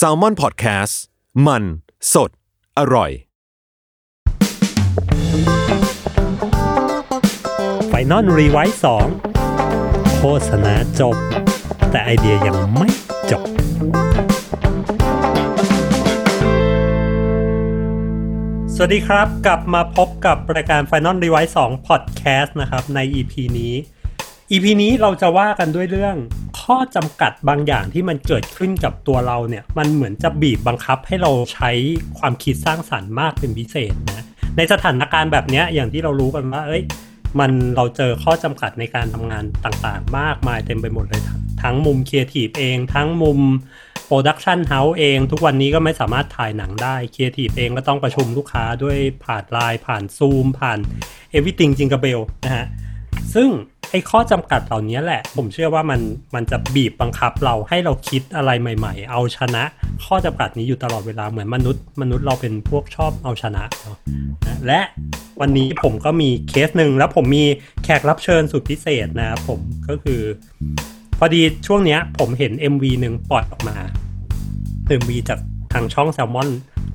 Salmon Podcast มัน สด อร่อย final revise สองโฆษณาจบ แต่ไอเดียยังไม่จบ สวัสดีครับ กลับมาพบกับรายการ Final r e v i s e 2 Podcast นะครับ ใน EP นี้ EP นี้เราจะว่ากันด้วยเรื่องข้อจำกัดบางอย่างที่มันเกิดขึ้นกับตัวเราเนี่ย มันเหมือนจะบีบบังคับให้เราใช้ความคิดสร้างสรรค์มากเป็นพิเศษนะ ในสถานการณ์แบบนี้อย่างที่เรารู้กันว่า เอ้ย มันเราเจอข้อจำกัดในการทำงานต่างๆ มากมายเต็มไปหมดเลย ทั้งมุมครีเอทีฟเอง ทั้งมุมproduction house เอง ทุกวันนี้ก็ไม่สามารถถ่ายหนังได้ครีเอทีฟเองก็ต้องประชุมลูกค้าด้วยผ่านไลน์ผ่านซูมผ่านเอวิติงจิงก e เบลนะฮะซึ่ง ไอ้ข้อจำกัดเหล่านี้แหละ ผมเชื่อว่ามันมันจะบีบบังคับเราให้เราคิดอะไรใหม่ ๆ เอาชนะ ข้อจำกัดนี้อยู่ตลอดเวลาเหมือนมนุษย์ มนุษย์เราเป็นพวกชอบเอาชนะเนาะและวันนี้ผมก็มีเคสหนึ่งแล้วผมมีแขกรับเชิญสุดพิเศษนะครับผมก็คือ พอดีช่วงเนี้ยผมเห็น MV หนึ่งปล่อยออกมา MV จากทางช่องแซลมอน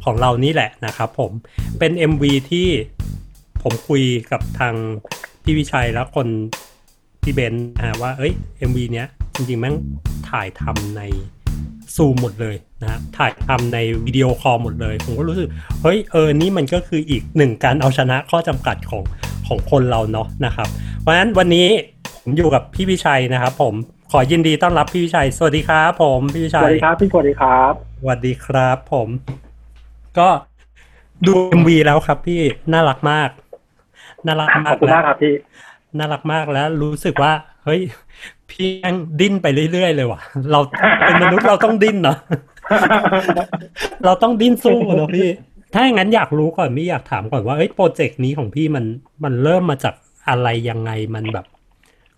ของเรานี่แหละนะครับผมเป็น MV ที่ผมคุยกับทางพี่วิชัยแล้วคน พี่เบนนะว่าเอ้ย MV เนี้ยจริงๆแม่งถ่ายทำในซูมหมดเลยนะถ่ายทำในวิดีโอคอลหมดเลย ผมก็รู้สึก เฮ้ย เออ นี่มันก็คืออีกหนึ่งการเอาชนะข้อจำกัดของของคนเราเนาะนะครับ เพราะฉะนั้นวันนี้ผมอยู่กับพี่วิชัยนะครับผมขอยินดีต้อนรับพี่วิชัย สวัสดีครับผมพี่วิชัย สวัสดีครับพี่สวัสดีครับสวัสดีครับผม ก็ดู MV แล้วครับพี่น่ารักมากน่ารักมาขอกบคุณมากครับพี่ น่ารักมากแล้วรู้สึกว่า เฮ้ยพี่ยังดิ้นไปเรื่อยๆเลยว่ะ เราเป็นมนุษย์เราต้องดิ้นเนาะเราต้องดิ้นสู้เนาะพี่ ถ้าอย่างนั้นอยากรู้ก่อนพี่อยากถามก่อนว่าเอ้ยโปรเจกต์นี้ของพี่มันมันเริ่มมาจากอะไรยังไงมันแบบ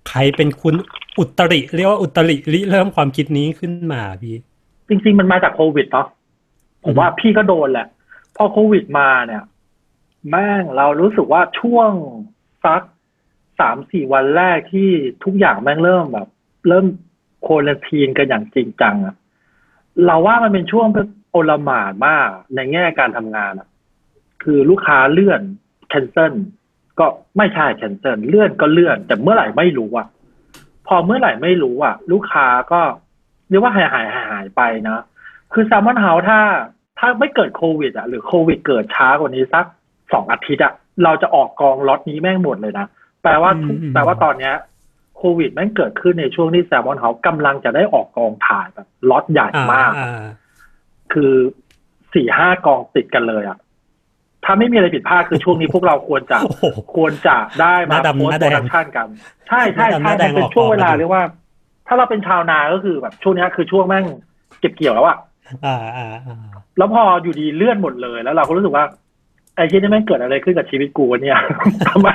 ใครเป็นคุณอุตริ เรียกว่าอุตริริเริ่มความคิดนี้ขึ้นมาพี่ จริงๆมันมาจากโควิดเนาะผมว่าพี่ก็โดนแหละ พอโควิดมาเนี่ยแม่งเรารู้สึกว่าช่วงสัก สามสี่วันแรกที่ทุกอย่างแม่งเริ่มแบบ เริ่มโคลนทีนกันอย่างจริงจังอะเราว่ามันเป็นช่วงโอลหมานมากในแง่การทำงานอะคือลูกค้าเลื่อนแคนเซิลก็ไม่ใช่แคนเซิลเลื่อนก็เลื่อน แต่เมื่อไหร่ไม่รู้อะพอเมื่อไหร่ไม่รู้อะลูกค้าก็เรียกว่าหายหายหายหายไปนะคือแซมมอนเฮาถ้า ถ้าไม่เกิดโควิดอะหรือโควิดเกิดช้ากว่านี้สักสองอาทิตย์อะเราจะออกกองล็อตนี้แม่งหมดเลยนะ แปลว่าทุกอืมแปลว่าตอนเนี้ยโควิดแม่งเกิดขึ้นในช่วงที่แซมมอนเฮากำลังจะได้ออกกองถ่ายแบบล็อตใหญ่มากอ่าคือสี่ห้ากองติดกันเลยอะถ้าไม่มีอะไรผิดพลาดคือช่วงนี้พวกเราควรจะโอ้โหควรจะได้หมาน้าดำโพสหน้าต์แดโปงรดักชันกัน ใช่ใช่หน้าดำหใช่น้าแดมันงเป็นออกช่วงเวลาออกมาดูเรียกว่า ถ้าเราเป็นชาวนาก็คือแบบช่วงนี้คือช่วงแม่งเก็บเกี่ยวแล้วอะอ่าอ่าอ่าแล้วพออยู่ดีเลื่อนหมดเลยแล้วเราก็รู้สึกว่า ไอ้ที่นี่แม่งเกิดอะไรขึ้นกับชีวิตกูวะเนี่ยทำไม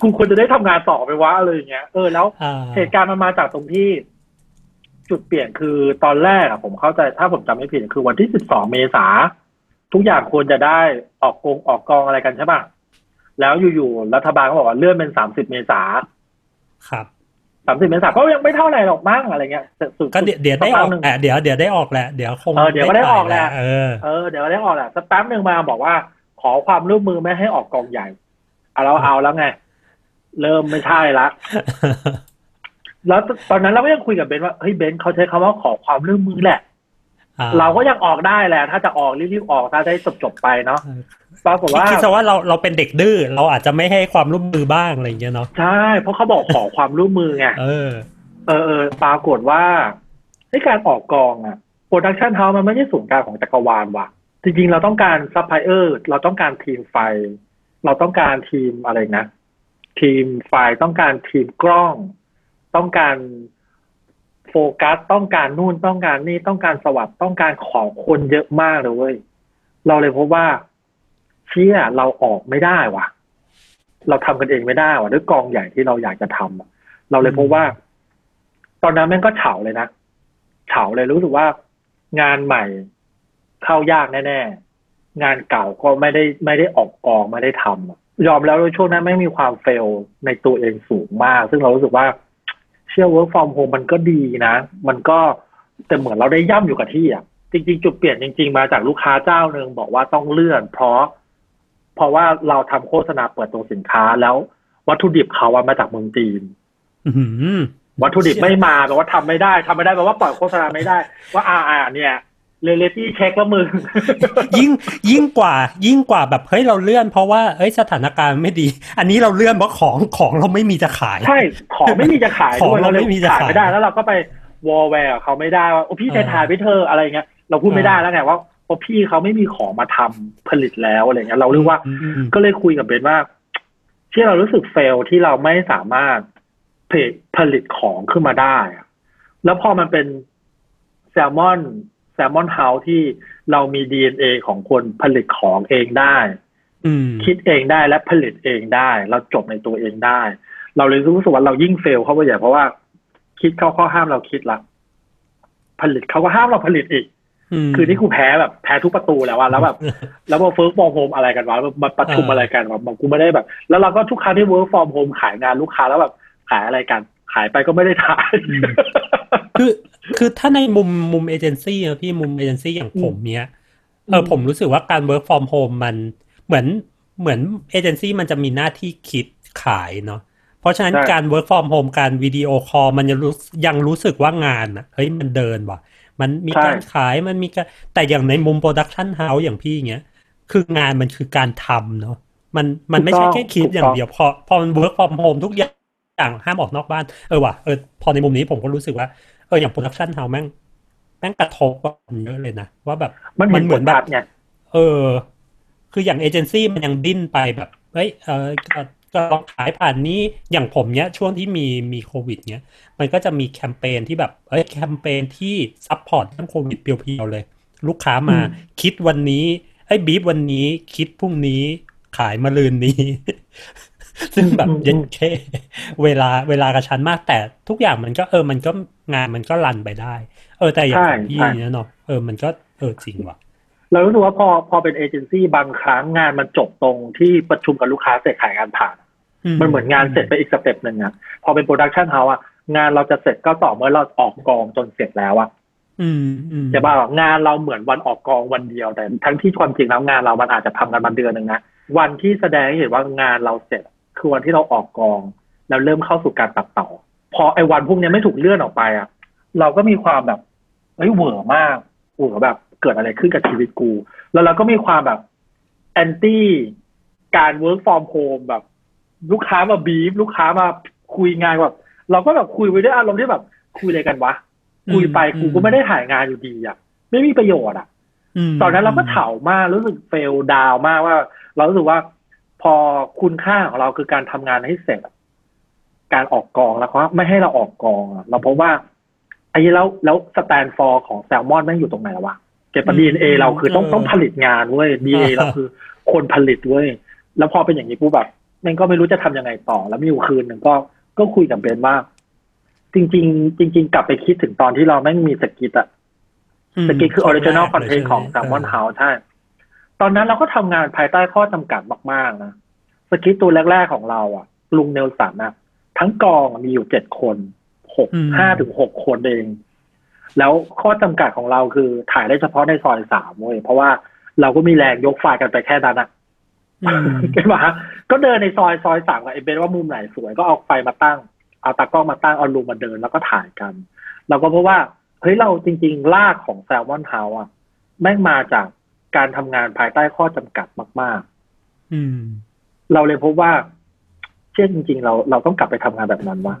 กูควรจะได้ทำงานต่อไปวะอะไรอย่างเงี้ยเออแล้วอ่าเหตุการณ์มันมาจากตรงที่ จุดเปลี่ยนคือตอนแรกอะผมเข้าใจถ้าผมจำไม่ผิดคือวันที่12เมษาทุกอย่างควรจะได้ออกกองออกกองอะไรกันใช่ป่ะแล้วอยู่ๆรัฐบาลก็บอกว่าเลื่อนเป็น30เมษาครับ 30เมษาก็ยังไม่เท่าไหร่หรอกมั้งอะไรเงี้ยแต่สุดก็เดี๋ยวเดี๋ยวได้ออกสัพัหนึ่งแหละเดี๋ยวเดี๋ยวได้ออกแหละเดี๋ยวคงเออเดี๋ยวก็ได้ออกแหละเออเออเดี๋ยวได้ออกแหละสักแป๊บหนึ่งมาบอกว่าขอความร่วมมือไม่ให้ออกกองใหญ่เอาเราเอาแล้วไง เริ่มไม่ใช่ละแล้วตอนนั้นเราก็ยังคุยกับเบนว่าเฮ้ยเบนเขาใช้คำว่าขอความร่วมมือแหละอ่เราก็ยังออกได้แหละ ถ้าจะออกรีบๆออกถ้าได้จบๆไปเนาะ ปรากฏว่าคิดซะว่าเราเราเป็นเด็กดื้อเราอาจจะไม่ให้ความร่วมมือบ้างอะไรอย่างเงี้ยเนาะใช่เพราะเขาบอกขอความร่วมมือไงเออ เออเออปรากฏว่าในการออกกองอะ production house มันไม่ใช่ศูนย์กลางของจักรวาลว่ะ จริง ๆ เราต้องการซัพพลายเออร์เราต้องการทีมไฟ เราต้องการทีมอะไรนะ ทีมไฟต้องการทีมกล้อง ต้องการโฟกัสต้องการนู่นต้องการนี่ต้องการสวัสด์ต้องการของคนเยอะมากเลยเว้ยเราเลยพบว่า เชี่ยเราออกไม่ได้ว่ะเราทำกันเองไม่ได้ว่ะด้วยกองใหญ่ที่เราอยากจะทำอะเราเลยพบว่า ตอนนั้นแม่งก็เฉาเลยนะเฉาเลยรู้สึกว่างานใหม่เข้ายากแน่ๆงานเก่าก็ไม่ได้ไม่ได้ออกกองไม่ได้ทำอะยอมแล้วช่วงนั้นไม่มีความเฟลในตัวเองสูงมาก ซึ่งเรารู้สึกว่า เชื่อ work from home มันก็ดีนะ มันก็แต่เหมือนเราได้ย่ำอยู่กับที่อะจริง ๆ จุดเปลี่ยนจริง ๆ มาจากลูกค้าเจ้าหนึ่งบอกว่าต้องเลื่อน เพราะเพ ราะว่าเราทำโฆษณาเปิดตัวสินค้าแล้ว วัตถุดิบเขาอะมาจากเมืองจีนอื้อหือวัตถุดิบไม่มาแปลว่าทำไม่ได้ทำไม่ได้แปลว่าปล่อยโฆษณาไม่ได้ ว่าอ่าอ่าเนี่ยเรเลตี้เช็คแล้วมึงยิ่งยิ่งกว่า ยิ่งกว่าแบบเฮ้ยเราเลื่อนเพราะว่าเอ้ยสถานการณ์ไม่ดี อันนี้เราเลื่อนเพราะของของเราไม่มีจะขายใช่ของไม่มีจะขายของด้วยเราเราเลยไม่มีจะขายขายไม่ได้แล้วเราก็ไปวอลแวร์เขาไม่ได้ว่าโอ้พี่เออไปถ่ายไปเธอะอะไรเงี้ยเราพูดไม่ได้แล้วไงว่า เพราะพี่เขาไม่มีของมาทำผลิตแล้วอะไรเงี้ยเราเรียกว่าอืมอืมอืมก็เลยคุยกับเบนว่าที่เรารู้สึก fail ที่เราไม่สามารถผลิตผลิตของขึ้นมาได้อะแล้วพอมันเป็น Salmon Salmon House ที่เรามี DNA ของคนผลิตของเองได้อืมคิดเองได้และผลิตเองได้ เราจบในตัวเองได้ เราเลยรู้สึกว่าเรายิ่ง fail เข้าไปใหญ่เพราะว่า คิดเขาก็ห้ามเราคิดละผลิตเขาก็ห้ามเราผลิตอีกม คือที่กูแพ้แบบแพ้ทุกประตูแล้วว่าแล้วแบบแล้วมา work from home อะไรกันวะมาประชุมเออออะไรกันวะบอกกูไม่ได้แบบ แล้วเราก็ทุกครั้งที่ work from home ขายงานลูกค้าแล้วแบบขายอะไรกัน ขายไปก็ไม่ได้ถ่ายคือคือถ้าในมุมมุมเอเจนซี่อะพี่มุมเอเจนซี่อย่างผมเนี้ยเออผมรู้สึกว่าการ work from home มันเหมือนเหมือนเอเจนซี่มันจะมีหน้าที่คิดขายเนาะเพราะฉะนั้นใช่การ work from home การ video call มันยังรู้ยังรู้สึกว่างานอะเฮ้ยมันเดินว่ะ มันมีการขายมันมีการแต่อย่างในมุม production house อย่างพี่เงี้ยคืองานมันคือการทำเนาะมันมันไม่ใช่แค่คิดอย่างเดียวพอพอมัน work from home ทุกอย่างอย่างห้ามออกนอกบ้านเออว่ะเออพอในมุมนี้ผมก็รู้สึกว่าเอออย่าง production house แม่งแม่งกระทบกันเยอะเลยนะว่าแบบมันเหมือนเหมือนแบบผลลัพธ์ไงเออ คืออย่างเอเจนซี่มันยังดิ้นไปแบบเฮ้ยเออ ก็ก็ลองขายผ่านนี้อย่างผมเนี้ยช่วงที่มีมีโควิดเนี้ยมันก็จะมีแคมเปญที่แบบเอ้ยแคมเปญที่ support เรื่องโควิด pure ๆเลย ลูกค้ามาคิดวันนี้ไอ้บีฟวันนี้คิดพรุ่งนี้ขายมะรืนนี้ ซึ่งแบบเย็นแค่เวลาเวลากระชั้นมากแต่ทุกอย่างมันก็เออมันก็งานมันก็ run ไปได้ เออแต่อย่างของพี่เนี้ยเนาะเออมันก็เออจริงว่ะ เรารู้สึกว่าพอพอเป็นเอเจนซี่บางครั้งงานมันจบตรงที่ประชุมกับลูกค้าเสร็จขายงานผ่าน มันเหมือนงานเสร็จไปอีก step หนึ่งอะพอเป็น production house อะงานเราจะเสร็จก็ต่อเมื่อเราออกกองจนเสร็จแล้วอะอืมอืมใช่ป่ะงานเราเหมือนวันออกกองวันเดียว แต่ทั้งที่ความจริงแล้วงานเรามันอาจจะทำกันมาเดือนหนึ่งนะวันที่แสดงให้เห็นว่างานเราเสร็จ คือวันที่เราออกกอง แล้วเริ่มเข้าสู่การตัดต่อ พอไอ้วันพวกเนี้ยไม่ถูกเลื่อนออกไปอะเราก็มีความแบบเฮ้ยเหวอมากเหวอแบบ เกิดอะไรขึ้นกับชีวิตกู แล้วเราก็มีความแบบanti การ work from home แบบ ลูกค้ามาบีฟลูกค้ามาคุยงานแบบเราก็แบบคุยไปด้วยอารมณ์ที่แบบคุยอะไรกันวะ คุยไปกูก็ไม่ได้ถ่ายงานอยู่ดีอะ ไม่มีประโยชน์อะมตอนนั้นเราก็เฉามากรู้สึก fail down มากว่า เรารู้สึกว่าพอคุณค่าของเราคือการทำงานให้เสร็จอะการออกกองแล้วเขาไม่ให้เราออกกองอะเราพบว่าไอ้แล้วแล้ว stand for ของแซลมอนแม่งอยู่ตรงไหนวะ เก็บดีเอ็นเอเราคือต้องต้องผลิตงานเว้ยดีเอเราคือคนผลิตเว้ยแล้วพอเป็นอย่างนี้ปุ๊บแบบแม่งก็ไม่รู้จะทำยังไงต่อ แล้วมีอยู่คืนหนึ่งก็ก็คุยกับเบนซ์ว่า จริง ๆ จริง ๆ กลับไปคิดถึงตอนที่เราแม่งมีสกิทอะมสกิทคือออริจินอลคอนเทนต์ของใช่ s ซ l m o n ใช่ House ใช่ตอนนั้นเราก็ทำงานภายใต้ข้อจำกัดมาก ๆ นะ skit ตัวแรก ๆ ของเราอะ ลุงเนลสันอะทั้งกองมีอยู่เจ็ดคนหกอืมห้าถึงหกคนเอง แล้วข้อจำกัดของเราคือถ่ายได้เฉพาะในซอยสามเว้ยเพราะว่าเราก็มีแรงยกไฟล์กันไปแค่นั้นอะอืมใช่ปะก็เดินในซอยซอยสามกับไอ้เบนว่ามุมไหนสวยก็เอาไฟมาตั้ง เอาตากล้องมาตั้งเอาลุงมาเดินแล้วก็ถ่ายกัน เราก็เพราะว่าเฮ้ยเราจริงๆรากของแซลมอนเฮาอะแม่งมาจากการทำงานภายใต้ข้อจำกัดมากอืมๆเราเลยพบว่า เช่นจริง ๆ เราเราต้องกลับไปทำงานแบบนั้นวะ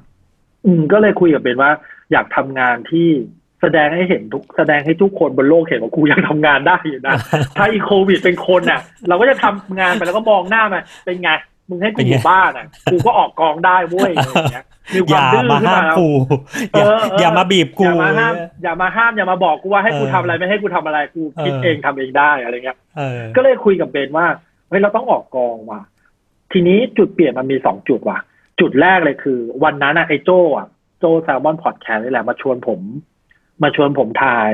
อืม ก็เลยคุยกับเบนว่า อยากทำงานที่ แสดงให้เห็นทุกแสดงให้ทุกคนบนโลกเห็นว่ากูยังทำงานได้อยู่นะถ้าอีโควิดเป็นคนน่ะ เราก็จะทำงานไปแล้วก็มองหน้ามาเป็นไงมึงให้กูอยู่บ้านอะกูก็ออกกองได้เว้ยอะไรอย่างเงี้ยมีคอวามย่าดื้อมาขึ้นห้ามมากูอย่าเออเอออย่ามาบีบอกูย่ามาห้ามอย่ามาห้ามอย่ามาบอกกูว่าให้กูเออทำอะไรไม่ให้กูทำอะไรกูคิดเออเองทำเองได้อะไรเงี้ยเออก็เลยคุยกับเบนว่าเฮ้ยเราต้องออกกองว่ะ ทีนี้จุดเปลี่ยนมันมีสองจุดว่ะ จุดแรกเลยคือ วันนั้นอะไอ้โจอะโจแซลมอนพอดแคสต์นี่แหละมาชวนผม มาชวนผมถ่าย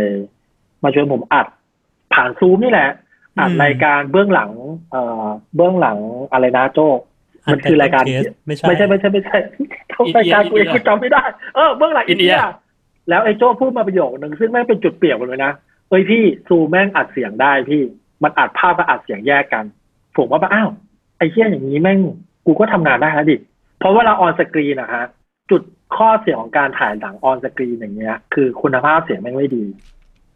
มาชวนผมอัด ผ่านซูมนี่แหละ อัดอืมรายการเบื้องหลัง เอ่อ เบื้องหลังอะไรนะโจมันคือรายการไม่ใช่ไม่ใช่ไม่ใช่ไม่ใช่เขารายการกูเองกูจำไม่ได้ เออเบื้องหลังอินเดีย India แล้วไอ้โจ้พูดมาประโยคหนึ่งซึ่งแม่งเป็นจุดเปลี่ยนหมดเลยนะเอ้ยพี่ซูแม่งอัดเสียงได้พี่ มันอัดภาพกับอัดเสียงแยกกัน ผมว่าแบบอ้าวไอ้เชี่ยอย่างนี้แม่งกูก็ทำงานได้แล้วดิ เพราะว่าเราออนสกรีนนะฮะ จุด ข้อเสียของการถ่ายหนังออนสกรีนอย่างเงี้ย คือคุณภาพเสียงแม่งไม่ดี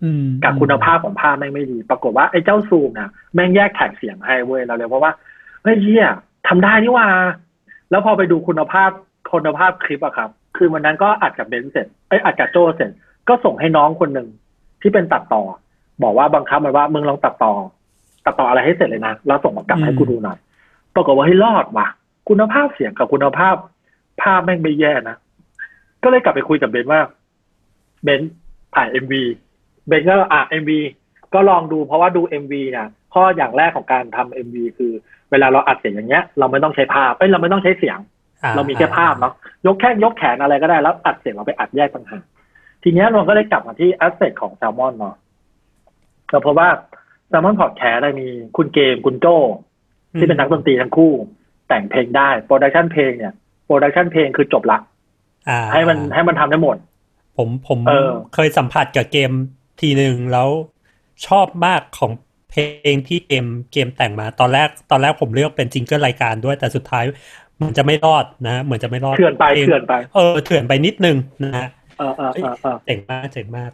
อืมกับคุณภาพของภาพแม่งไม่ดี ปรากฏว่าไอ้เจ้าซูมน่ะแม่งแยกแท็กเสียงให้เว้ยเราเลยเพราะว่าเฮ้ยเฮียทำได้นี่หว่า แล้วพอไปดูคุณภาพคุณภาพคลิปอะครับ คือวันนั้นก็อัดกับเบนซ์เสร็จเอ้ยอัดกับโจเสร็จ ก็ส่งให้น้องคนหนึ่งที่เป็นตัดต่อ บอกว่าบังคับมันว่ามึงลองตัดต่อ ตัดต่ออะไรให้เสร็จเลยนะแล้วส่งมากลับให้กูดูหน่อยปรากฏว่าเฮ้ยรอดว่ะ คุณภาพเสียงกับคุณภาพ ภาพแม่งไม่แย่นะ ก็เลยกลับไปคุยกับเบนซ์ว่า เบนซ์ถ่ายเอ็มวีเบนซ์ก็อะเอ็มวีก็ลองดูเพราะว่าดูเอ็มวีเนี่ยข้ออย่างแรกของการทำ MV คือ เวลาเราอัดเสียงอย่างเงี้ย เราไม่ต้องใช้ภาพเอ้ยเราไม่ต้องใช้เสียงอ่เรามีแค่ภาพเนาะยกแค่ยกแขนอะไรก็ได้แล้วอัดเสียงเราไปอัดแยกต่างหากทีเนี้ยเราก็เลยกลับมาที่ asset ของแซลมอนเนาะเราพบว่าแซลมอนพอดแคสต์มีคุณเกมคุณโจที่เป็นนักดนตรีทั้งคู่ แต่งเพลงได้ production เพลงเนี่ย production เพลงคือจบละอ่า ให้มันให้มันทำได้หมด ผมผมเออเคยสัมผัสกับเกมทีหนึ่งแล้วชอบมากของเพลงที่เกมเกมแต่งมาตอนแรก ตอนแรกผมเลือกเป็นจิงเกิลรายการด้วยแต่สุดท้ายมันจะไม่รอดนะเหมือนจะไม่รอดเถื่อนไปพลงเถื่อนไปเออเถื่อนไปนิดนึงนะฮะเออเออเออเออเจ๋งมากเจ๋งมาก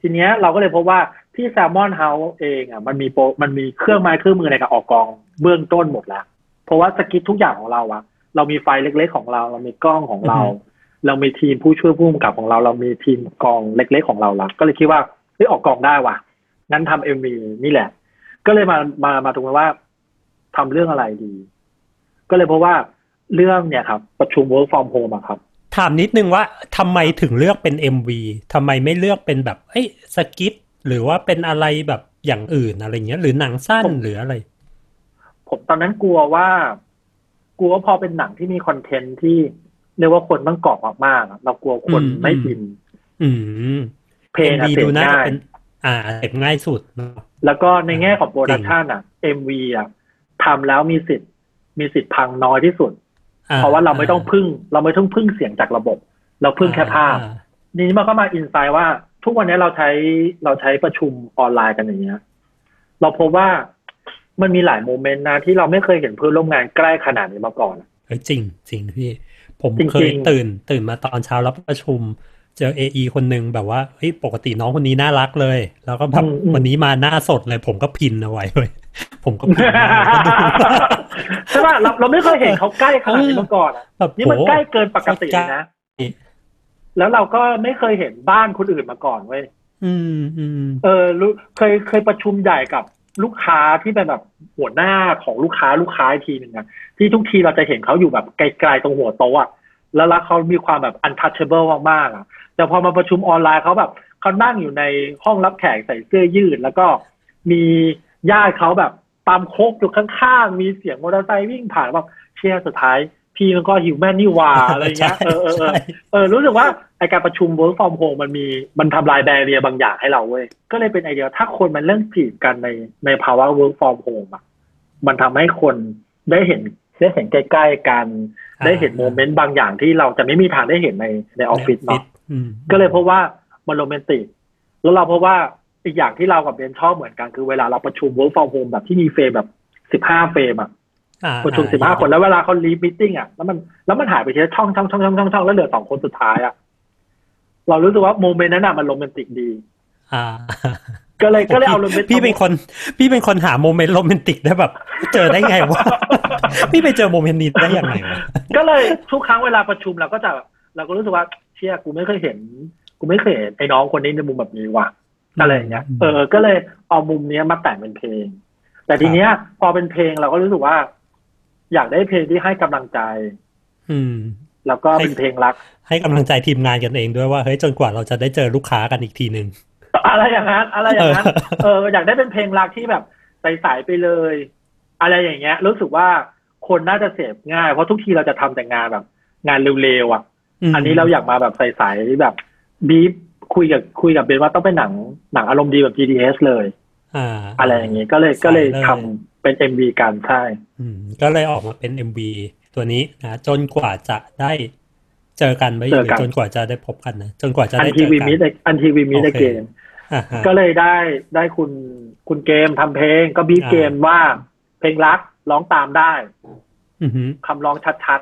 ทีเนี้ยเราก็เลยพบว่าที่แซลมอนเฮาส์เองอะมันมีโปรมันมีเครื่องไม้เครื่องมือในการออกกองเบื้องต้นหมดแล้ว เพราะว่าสกิททุกอย่างของเราอะเรามีไฟเล็กๆของเรา เรามีกล้องของเราอือฮึ เรามีทีมผู้ช่วยผู้กำกับของเรา เรามีทีมกองเล็ก ๆ ของเราละก็เลยคิดว่าเฮ้ยออกกองได้ว่ะงั้นทำ MV นี่แหละ ก็เลยมามามาตรงนั้นว่าทำเรื่องอะไรดี ก็เลยเพราะว่าเรื่องเนี่ยครับ ประชุม work from home อะครับ ถามนิดนึงว่าทำไมถึงเลือกเป็น MV ทำไมไม่เลือกเป็นแบบเอ้ย skit หรือว่าเป็นอะไรแบบอย่างอื่นอะไรเงี้ย หรือหนังสั้นผมหรืออะไร ผมตอนนั้นกลัวว่า กลัวว่าพอเป็นหนังที่มี content ที่ เรียกว่าคนต้องกรอบมากๆอะเรากลัวคนอืมไม่อินอืมเพลงอะ MV เสพดูน่าจะง่ายเป็นอ่าเสพง่ายสุดเนอะแล้วก็ในแง่ของ production อะ MV อะทำแล้วมีสิทธิ์ มีสิทธิ์พังน้อยที่สุดอ่เพราะว่าเราไม่ต้องพึ่ง เราไม่ต้องพึ่งเสียงจากระบบ เราพึ่งแค่ภาพอ่นี่มันก็มา insight ว่า ทุกวันนี้เราใช้เราใช้ประชุมออนไลน์กันอย่างเงี้ย เราพบว่ามันมีหลาย moment นะที่เราไม่เคยเห็นเพื่อนร่วมงานใกล้ขนาดนี้มาก่อนเฮ้ยจริงจริงพี่ ผมจริงๆเคยตื่นตื่นมาตอนเช้ารับประชุม เจอเอไอคนหนึ่งแบบว่าเฮ้ยปกติน้องคนนี้น่ารักเลย แล้วก็แบบอืมอืมวันนี้มาหน้าสดเลย ผมก็พินเอาไว้เลยผมก็พินเอาไว้ก็ดูใช่ป่ะเราเราไม่เคยเห็นเขาใกล้ขนาดนี้มาก่อนอะแบบนี่มันโหใกล้เกินปกติเลยนะแล้วเราก็ไม่เคยเห็นบ้านคนอื่นมาก่อนเว้ย อืมอืมเออรู้เคยเคยประชุมใหญ่กับ ลูกค้าที่เป็นแบบหัวหน้าของลูกค้าลูกค้าทีหนึ่งนะที่ทุกทีเราจะเห็นเขาอยู่แบบไกลๆตรงหัวโต๊ะอะแล้วลเขามีความแบบ untouchable มากๆอะแต่พอมาประชุมออนไลน์เขาแบบเขานั่งอยู่ในห้องรับแขกใส่เสื้อยืด แล้วก็มีญาติเขาแบบตามโคกอยู่ข้างๆ มีเสียงมอเตอร์ไซค์วิ่งผ่านแบบเชียร์สุดท้าย พี่มันก็หิวแม่นนี่หว่าอะไรเงี้ยเออเออเออใช่เออรู้สึกว่าไอการประชุม work from home มันมีมันทำลาย barrier บางอย่างให้เราเว้ยก็เลยเป็นไอเดียถ้าคนมันเริ่มจีบกันในในภาวะ work from home อะมันทำให้คนได้เห็นได้เห็นใกล้ๆกันอ่าได้เห็น moment บางอย่างที่เราจะไม่มีทางได้เห็นในในออฟฟิศเนาะอืมก็เลยเพราะว่ามันโรแมนติก แล้วเราเพราะว่าอีกอย่างที่เรากับเบนซ์ชอบเหมือนกันคือเวลาเราประชุม work from home แบบที่มีเฟรมแบบสิบห้าเฟรมอะ อ่าประชุมสิบห้าคนแล้วเวลาเขา leave meeting อะแล้วมันแล้วมันหายไปทีละช่องช่องช่องช่องช่องช่องแล้วเหลือสองคนสุดท้ายอะเรารู้สึกว่า moment นั้นอะมันโรแมนติกดีอ่าก็เลยก็เลยเอาโรแมนติกพี่เป็นคน พี่เป็นคนหา moment โรแมนติกได้แบบ เจอได้ไงวะพี่ไปเจอ moment นี้ได้ยังไงวะก็เลยทุกครั้งเวลาประชุมเราก็จะเราก็รู้สึกว่าเชี่ยกูไม่เคยเห็น กูไม่เคยเห็นไอ้น้องคนนี้ในมุมแบบนี้ว่ะอะไรอย่างเงี้ยเออก็เลยเอามุมเนี้ยมาแต่งเป็นเพลง แต่ทีเนี้ย พอเป็นเพลงเราก็รู้สึกว่า อยากได้เพลงที่ให้กำลังใจ อืม แล้วก็เป็นเพลงรัก ให้กำลังใจทีมงานกันเองด้วยว่าเฮ้ยจนกว่าเราจะได้เจอลูกค้ากันอีกทีหนึ่งอะไรอย่างนั้นอะไรอย่างนั้นเอออยากได้เป็นเพลงรักที่แบบใสๆไปเลย อะไรอย่างเงี้ย รู้สึกว่าคนน่าจะเสพง่าย เพราะทุกทีเราจะทำแต่งานแบบ งานเร็วๆอะ อันนี้เราอยากมาแบบใสๆแบบบีฟคุยกับคุยกับเบนว่าต้องเป็นหนังหนังอารมณ์ดีแบบ GDS เลย อ่า อะไรอย่างงี้ก็เลยก็เลยทำ เป็น MV กันใช่อืมก็เลยออกมาเป็น MV ตัวนี้นะจนกว่าจะได้เจอกันไม่หรือจนกว่าจะได้พบกันนะจนกว่าจะอันได้ทีเจอวีกันมิดอันทีวีมิดโอเคเกมอ่าฮะก็เลยได้ได้คุณคุณเกมทำเพลง ก็บีบอ่าเกมว่าเพลงรักร้องตามได้อือหือคำร้องชัด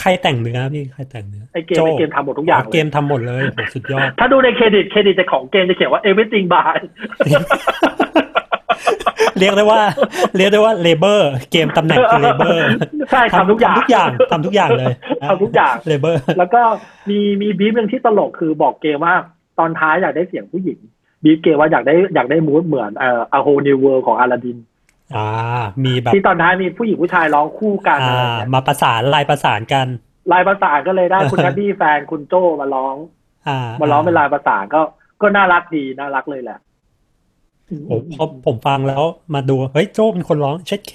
ใครแต่งเนื้อพี่ใครแต่งเนื้อๆไอ้เกมโจ้ไอ้เกมทำหมดทุกอย่างเกเลยมทำหมดเลยโหสุดยอด ถ้าดูในเครดิตเครดิตจะของเกมจะเขียนว่า everything by เรียกได้ว่า เรียกได้ว่า labor เกมตำแหน่งคือ labor ใช่ทำทุกอย่างทำทุกอย่างทำทุกอย่างเลยทำทุกอย่าง labor แล้วก็มีมี brief หนึ่งที่ตลกคือบอกเกมว่าตอนท้ายอยากได้เสียงผู้หญิง บีบเกมว่าอยากได้อยากได้ mood เหมือนเอ่อ A Whole New World ของอลาดินอ่า มีแบบที่ตอนท้ายมีผู้หญิงผู้ชายร้องคู่กันอ่าอะไรเนี่ยมาประสานลายประสานกันลายประสานก็เลยได้คุณนัดดี้แฟนคุณโจมาร้องอ่ามาร้องเป็นลายประสานก็ก็น่ารักดีน่ารักเลยแหละ ผมพอผมฟังแล้วมาดู เฮ้ยโจ้เป็นคนร้องเช็ดเค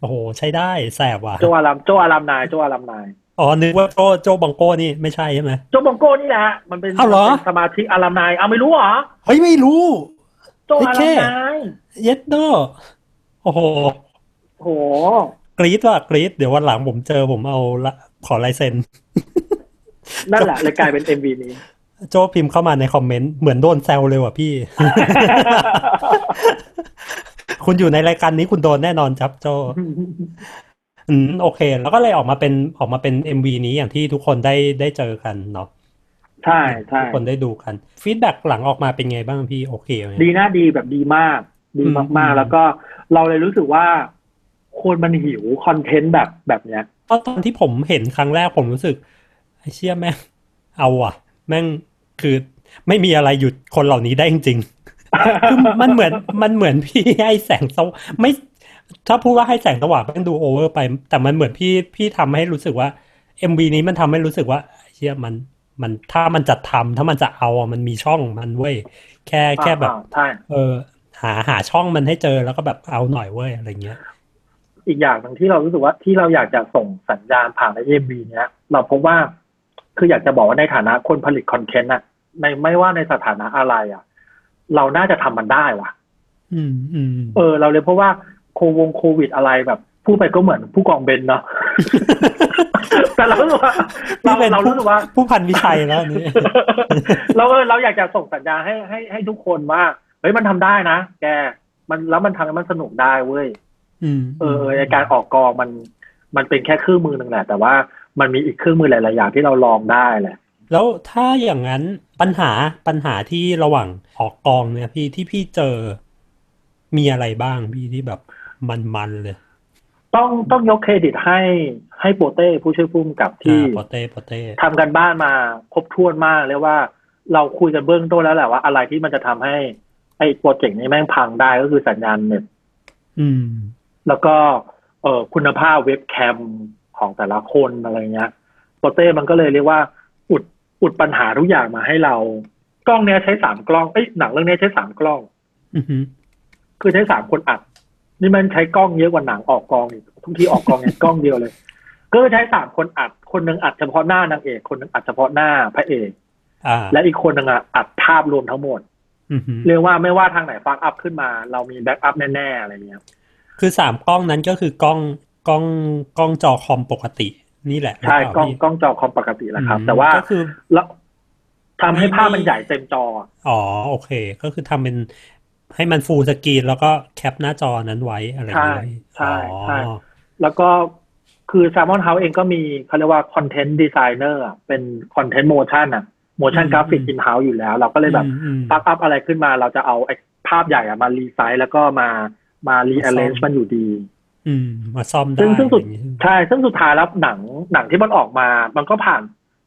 โอ้โห ใช้ได้แสบว่ะ โจอารามโจอารามนายโจอารามนายอ๋อนึกว่าโจโจบังโก้นี่ไม่ใช่ใช่ไหมโจบองโก้นี่แหละมันเป็นอ้าวเหรอมันเป็นสมาธิอารามนายเอาไม่รู้เหรอเฮ้ยไม่รู้ โจอารามนายเย็ดโดโอ้โหโหกรี๊ดว่ะกรี๊ดเดี๋ยววันหลังผมเจอผมเอาละขอลายเซ็นนั่นแหละเลยกลายเป็น MV นี้ โจพิมพ์เข้ามาใน comment เหมือนโดนแซวเลยว่ะพี่ คุณอยู่ในรายการนี้คุณโดนแน่นอนครับโจอืมโอเค แล้วก็เลยออกมาเป็นออกมาเป็น MV นี้อย่างที่ทุกคนได้ได้เจอกันเนาะใช่ใช่ทุกคนได้ดูกันfeedback หลังออกมาเป็นไงบ้างพี่โอเคไหมดีน่าดีแบบดีมาก ดีอืมมากอืมๆแล้วก็เราเลยรู้สึกว่าคนมันหิวคอนเทนต์แบบแบบเนี้ยเพราะตอนที่ผมเห็นครั้งแรกผมรู้สึกไอ้เชี่ยแม่งเอาว่ะ แม่ง คือไม่มีอะไรหยุดคนเหล่านี้ได้จริงๆคือมันเหมือนมันเหมือนพี่ให้แสงสว่างไม่ ถ้าพูดว่าให้แสงสว่างมันดู over ไป แต่มันเหมือนพี่พี่ทำให้รู้สึกว่าเอ็มวีนี้มันทำให้รู้สึกว่าเชี่ยมันมันถ้ามันจะทำถ้ามันจะเอาอะมันมีช่องมันเว้ยแค่แค่แบบอ่าใช่เออ หาหาช่องมันให้เจอแล้วก็แบบเอาหน่อยเว้ยอะไรเงี้ย อีกอย่างหนึ่งที่เรารู้สึกว่าที่เราอยากจะส่งสัญญาณผ่านในเอ็มวีเนี้ย เราพบว่าคืออยากจะบอกว่าในฐานะคนผลิตคอนเทนต์อะ ในไม่ว่าในสถานะอะไรอะเราน่าจะทำมันได้ว่ะ อืมอืมเออ เราเลยเพราะว่าโควงโควิดอะไรแบบพูดไปก็เหมือนผู้กองเบนเนาะแต่เรารู้สึกว่าเรานี่เป็นเราผู้รู้สึกว่า ผู้พันวิชัยแล้วอันนี่เราเออเราอยากจะส่งสัญญาณให้ให้ให้ทุกคนว่าเฮ้ยมันทำได้นะแกมันแล้วมันทำให้มันสนุกได้เว้ยอืมเออในการออกกองมันมันเป็นแค่เครื่องมือหนึ่งแหละ แต่ว่ามันมีอีกเครื่องมือหลายๆอย่างที่เราลองได้แหละ แล้วถ้าอย่างนั้นปัญหาปัญหาที่ระหว่างออกกองเนี่ยพี่ที่พี่เจอมีอะไรบ้างพี่ที่แบบมันๆเลย ต้องต้องยกเครดิตให้ให้โปเต้ผู้ช่วยผู้กำกับที่อ่าโปเต้โปเต้ทำกันบ้านมาครบถ้วนมากเรียกว่าเราคุยกันเบื้องต้นแล้วแหละว่าอะไรที่มันจะทำให้ ไอ้โปรเจกต์นี้แม่งพังได้ก็คือสัญญาณเน็ตอืม แล้วก็เอ่อคุณภาพเว็บแคมของแต่ละคนอะไรเงี้ยโปเต้มันก็เลยเรียกว่าอุด อุดปัญหาทุกอย่างมาให้เรา กล้องเนี้ยใช้สามกล้องเอ้ยหนังเรื่องเนี้ยใช้สามกล้องอือหือคือใช้สามคนอัด นี่มันใช้กล้องเยอะกว่าหนังออกกองอีกทุกทีออกกองเนี่ยกล้องเดียวเลย ก็ใช้สามคนอัด คนหนึ่งอัดเฉพาะหน้านางเอกคนหนึ่งอัดเฉพาะหน้าพระเอกอ่าและอีกคนหนึ่งอะอัดภาพรวมทั้งหมดอือหือเรียกว่าไม่ว่าทางไหนฟังอัพขึ้นมา เรามีแบ็กอัพแน่ๆอะไรเงี้ยคือสามกล้องนั้นก็คือกล้องกล้องกล้องจอคอมปกติ นี่แหละใช่หรืเปกล้ล่าองพี่กล้องจอคอมปกติแหละครับอืมแต่ว่าก็คือแล้วทำให้ภาพมันใหญ่เต็มจอ อ๋อโอเค ก็คือทำเป็นให้มัน full screen แล้วก็แคปหน้าจอนั้นไว้อะไรอย่างเงี้ยใช่ใช่อ๋อแล้วก็คือ Salmon House เองก็มีเขาเรียกว่า content designer เป็น content motion อะ motion graphic in-house อยู่แล้ว เราก็เลยแบบอืมอืม mock up อะไรขึ้นมา เราจะเอาไอ้ภาพใหญ่อะมา resize แล้วก็มามา rearrange ซ่อจ์มมันอยู่ดี อืม มาซ่อมได้ซึ่งซึ่งสุดอย่างงี้ใช่ซึ่งสุดท้ายแล้วหนังหนังที่มันออกมา มันก็ผ่าน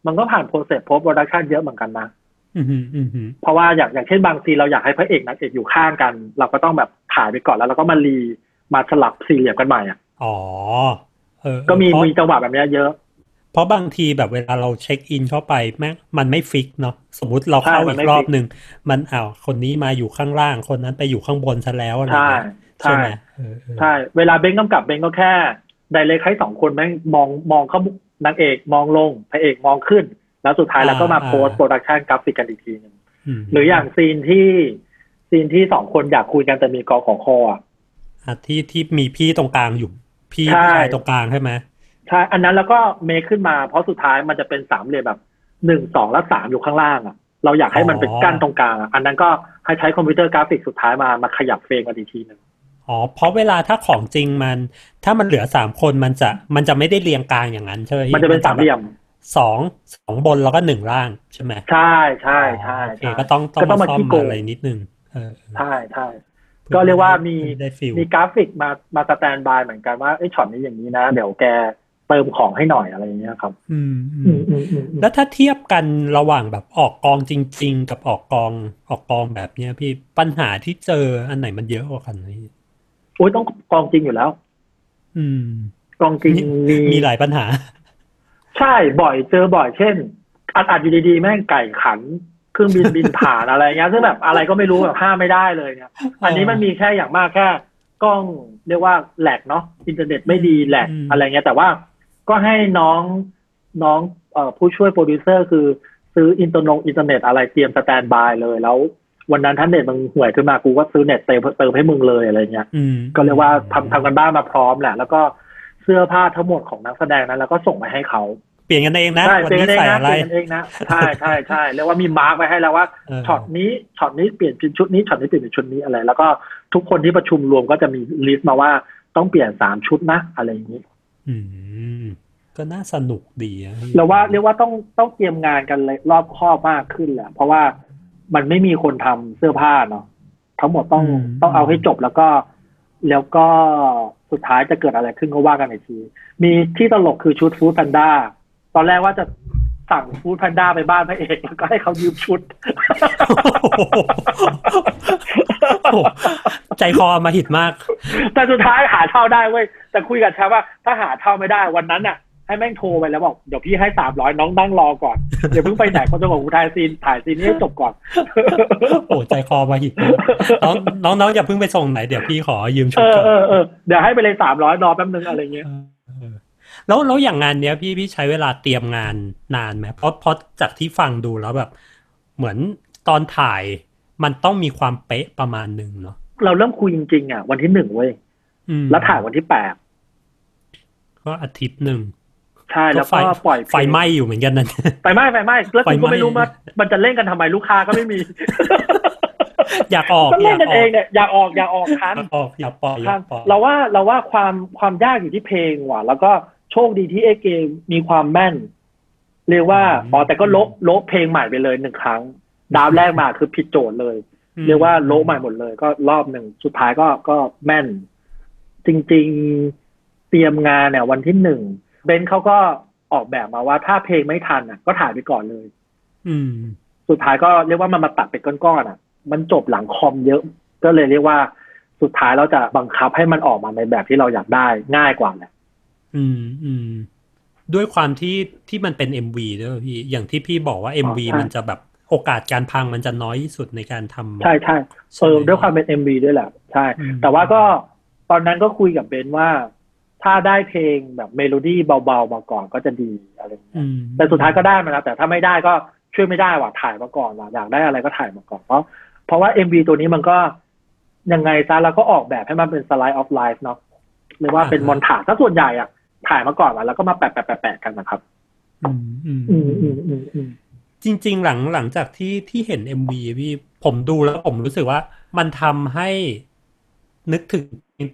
มันก็ผ่าน process post-production เยอะเหมือนกันนะอืมอืมอืมอืมเพราะว่าอย่างอย่างเช่นบาง scene เราอยากให้พระเอกนางเอกอยู่ข้างกัน เราก็ต้องแบบถ่ายไปก่อนแล้วเราก็มารีมาสลับสี่เหลี่ยมกันใหม่อะอ๋อเออก็มีเพราะมีจังหวะแบบเนี้ยเยอะ เพราะบางทีแบบเวลาเรา check in เข้าไปแม่งมันไม่ fix เนาะสมมุติเราเข้าใช่มันไม่ fix อีกกรอบฟิกหนึ่งมันอ้าวคนนี้มาอยู่ข้างล่างคนนั้นไปอยู่ข้างบนซะแล้วอะไรอใช่ย่างเงี้ยใช่ใช่ไหมเออเออ ใช่ เวลาเบนกำกับเบนก็แค่ direct ให้สองคนแม่งมองมองเข้านางเอกมองลงพระเอกมองขึ้น แล้วสุดท้ายแล้วก็มา post-production graphic กันอีกทีหนึ่งอืมหรืออย่าง scene ที่ scene ที่สองคนอยากคุยกันแต่มีกอของคออะอะที่ที่มีพี่ตรงกลางอยู่ พี่ชายตรงกลางใช่ไหมใช่ใช่อันนั้นแล้วก็ make ขึ้นมาเพราะสุดท้ายมันจะเป็นสามเหลี่ยมแบบหนึ่งสองและสามอยู่ข้างล่างอะ เราอยากให้มันเป็นกั้นตรงกลางอะอันนั้นก็ให้ใช้ computer graphic สุดท้ายมามาขยับ frame กันอีกทีหนึ่ง อ๋อ เพราะเวลาถ้าของจริงมัน ถ้ามันเหลือสามคนมันจะมันจะไม่ได้เรียงกลางอย่างนั้นใช่ไหมพี่มันจะเป็นสามเหลี่ยมสองสองบนแล้วก็หนึ่งล่างใช่ไหมใช่ใช่ใช่โอเคใช่ก็ต้องต้องก็ต้องมามาซ่อมขี้โกงอะไรนิดนึงเออใช่ใช่ก็เรียกว่ามีได้ feel มีกราฟิกมามา standby เหมือนกันว่าไอ้ยช็อตนี้อย่างนี้นะ เดี๋ยวแกเติมของให้หน่อยอะไรอย่างเงี้ยครับอืมอือืมมอืมอืมอืมแล้วถ้าเทียบกันระหว่างแบบออกกองจริง ๆ กับออกกองออกกองแบบเนี้ยพี่ปัญหาที่เจออันไหนมันเยอะกว่ากันพี่ โอ้ยต้องกองจริงอยู่แล้ว อืมกองจริงมีมีหลายปัญหา ใช่บ่อยเจอบ่อยเช่นอัดอัดอยู่ดีๆแม่งไก่ขันเครื่องบินบินผ่านอะไรเงี้ยซึ่งแบบอะไรก็ไม่รู้แบบห้ามไม่ได้เลยเนี่ยอันนี้มันมีแค่อย่างมากแค่กล้องเรียกว่าแหลกเนาะอินเทอร์เน็ตไม่ดีแหลกอืมอะไรเงี้ยแต่ว่าก็ให้น้องน้องเอ่อผู้ช่วยโปรดิวเซอร์คือซื้ออินเทอร์เน็ตอินเทอร์เน็ตอะไรเตรียม standby เลยแล้ว วันนั้นถ้าเน็ตมึงห่วยขึ้นมากูก็ซื้อเน็ตเติมเติมให้มึงเลยอะไรเงี้ยอืมก็เรียกว่าทำทำการบ้านมาพร้อมแหละ แล้วก็เสื้อผ้าทั้งหมดของนักแสดงนั้น แล้วก็ส่งไปให้เขาเปลี่ยนกันเองนะใช่เปลี่ยนนี้กันเองวันนี้ใส่นะอะไรเปลี่ยนกันเองนะใช่ใช่ใช่เรียกว่ามี mark ไว้ให้แล้วว่าเออช็อตนี้ช็อตนี้เปลี่ยนเป็นชุดนี้ช็อตนี้เปลี่ยนเป็นชุดนี้อะไร แล้วก็ทุกคนที่ประชุมรวมก็จะมี list มาว่าต้องเปลี่ยนสามชุดนะอะไรอย่างนี้ อืมก็น่าสนุกดีอะพี่เราว่าเรียกว่าต้องต้องเตรียมงานกันเลยรอบคอบมากขึ้นแหละเพราะว่า มันไม่มีคนทำเสื้อผ้าเนาะทั้งหมดต้องต้องเอาให้จบแล้วก็ แล้วก็สุดท้ายจะเกิดอะไรขึ้นก็ว่ากันอีกที มีที่ตลกคือชุดฟู้ดแพนด้าตอนแรกว่าจะสั่งฟู้ดแพนด้าไปบ้านพระเอกแล้วก็ให้เขายืมชุดโอ้โหใจคอมาหิดมาก แต่สุดท้ายหาเช่าได้เว้ยแต่คุยกับแชมป์ว่า ถ้าหาเช่าไม่ได้วันนั้นน่ะ ให้แม่งโทรไปแล้วบอกเดี๋ยวพี่ให้สามร้อยน้องนั่งรอก่อนเดี๋ยวเพิ่งไปไหนคนจะบอกกูถ่ายซีนถ่ายซีนนี้ให้จบก่อนโอ้ใจคอมาหิดมากน้องน้องน้องอย่าเพิ่งไปส่งไหนเดี๋ยวพี่ขอยืมชุเอดอก่อนเออเออเดี๋ยวให้ไปเลยสามร้อยรอแป๊บนึงอะไรเงี้ยเออแล้วแล้วอย่างงานเนี้ยพี่พี่ใช้เวลาเตรียมงานนานไหมเพราะเพราะจากที่ฟังดูแล้วแบบ เหมือนตอนถ่ายมันต้องมีความเป๊ะประมาณหนึ่งเนาะเราเริ่มคุยจริงๆอะวันที่หนึ่งเว้ยอืมแล้วถ่ายวันที่แปดก็อาทิตย์หนึ่ง ใช่แล้วก็ปล่อยเพลงไฟไหม้อยู่เหมือนกันนั่นไฟไหม้ไฟไหม้แล้วไฟกูไหม้ก็ไม่รู้ว่ามันจะเล่นกันทำไมลูกค้าก็ไม่มี อยากออกก็อเล่ยานกกันอเอองกเนี่ยอยากออกอยากออกทันอยากออกอยากปล่อยอยากปล่อยเราว่าเราว่าความความยากอยู่ที่เพลงว่ะ แล้วก็โชคดีที่เอเกมมีความแม่น เรียกว่าอ๋อแต่ก็โละโละเพลงใหม่ไปเลยหนึ่งครั้ง ดาวแรกมาคือผิดโจทย์เลยอืมเรียกว่าโละใหม่หมดเลย ก็รอบหนึ่งสุดท้ายก็ก็แม่น จริง ๆ เตรียมงานเนี่ยวันที่หนึ่ง เบนซ์เขาก็ออกแบบมาว่าถ้าเพลงไม่ทันอะ ก็ถ่ายไปก่อนเลย อืม สุดท้ายก็เรียกว่ามันมาตัดเป็นก้อนๆอะ มันจบหลังคอมเยอะ ก็เลยเรียกว่าสุดท้ายเราจะบังคับให้มันออกมาในแบบที่เราอยากได้ง่ายกว่าแหละอืมอืมด้วยความที่ที่มันเป็นเอ็มวีด้วยพี่อย่างที่พี่บอกว่าเอ็มวีมันจะแบบโอกาสการพังมันจะน้อยที่สุดในการทำใช่ใช่เออด้วยความเป็นเอ็มวีด้วยแหละ ใช่อืมแต่ว่าก็ตอนนั้นก็คุยกับเบนว่า ถ้าได้เพลงแบบเมโลดี้เบาๆมาก่อนก็จะดีอะไรอย่างเงี้ยอืมแต่สุดท้ายก็ได้มาแล้วแต่ถ้าไม่ได้ก็ช่วยไม่ได้ว่ะถ่ายมาก่อนว่ะอยากได้อะไรก็ถ่ายมาก่อนเพราะเพราะว่าเอ็มวีตัวนี้มันก็ยังไงซะเราก็ออกแบบให้มันเป็น slice of life เนาะหรือว่าเป็น montage อะส่วนใหญ่อะถ่ายมาก่อนว่ะแล้วก็มาแปะแปะแปะแปะกันนะครับอืมอืมอืมอืมอืมอืมจริง ๆ หลังหลังจากที่ที่เห็นเอ็มวีพี่ผมดูแล้วผมรู้สึกว่ามันทำให้นึกถึง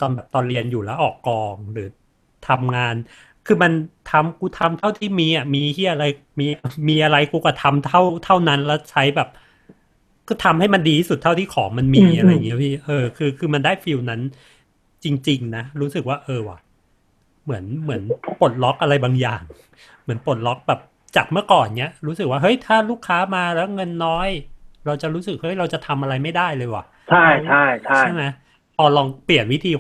ตอนแบบตอนเรียนอยู่แล้วออกกองหรือ ทำงาน คือมันทำกูทำเท่าที่มีอะมีที่อะไรมีมีอะไรกูก็ทำเท่าเท่านั้นแล้วใช้แบบ ก็ทำให้มันดีที่สุดเท่าที่ของมันมีอะไรอย่างเงี้ยพี่เออคือคือมันได้ฟิลนั้นจริง ๆ นะรู้สึกว่าเออว่ะ เหมือนเหมือนปลดล็อกอะไรบางอย่าง เหมือนปลดล็อกแบบจากเมื่อก่อนเนี้ยรู้สึกว่าเฮ้ยถ้าลูกค้ามาแล้วเงินน้อย เราจะรู้สึกเฮ้ยเราจะทำอะไรไม่ได้เลยว่ะ ใช่ใช่ใช่ใช่ไหมพอลองเปลี่ยนวิธี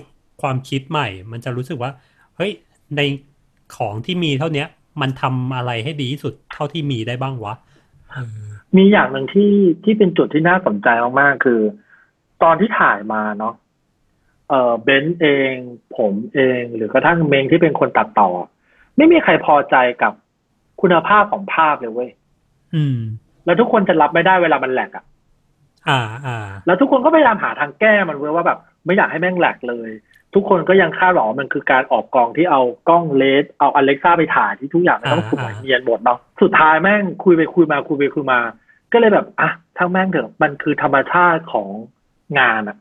ความคิดใหม่ มันจะรู้สึกว่า เฮ้ยในของที่มีเท่าเนี้ย มันทำอะไรให้ดีที่สุดเท่าที่มีได้บ้างวะเออมีอย่างหนึ่งที่ที่เป็นจุดที่น่าสนใจมากๆคือ ตอนที่ถ่ายมาเนาะเออเบนซ์เอง ผมเอง หรือกระทั่งเมงที่เป็นคนตัดต่อ ไม่มีใครพอใจกับคุณภาพของภาพเลยเว้ยอืม แล้วทุกคนจะรับไม่ได้เวลามันแหลกอะอ่าอ่าแล้วทุกคนก็พยายามหาทางแก้มันเว้ยว่าแบบ ไม่อยากให้แม่งแหลกเลย ทุกคนก็ยังคาดหวังว่ามันคือการออกกองที่เอากล้องเลสเอาอเล็กซ่าไปถ่ายที่ทุกอย่างมันต้องสวยอ่าเนียนหมดเนาะสุดท้ายแม่งคุยไปคุยมาคุยไปคุยมา ก็เลยแบบอะทั้งแม่งเถอะมันคือธรรมชาติของงานอะ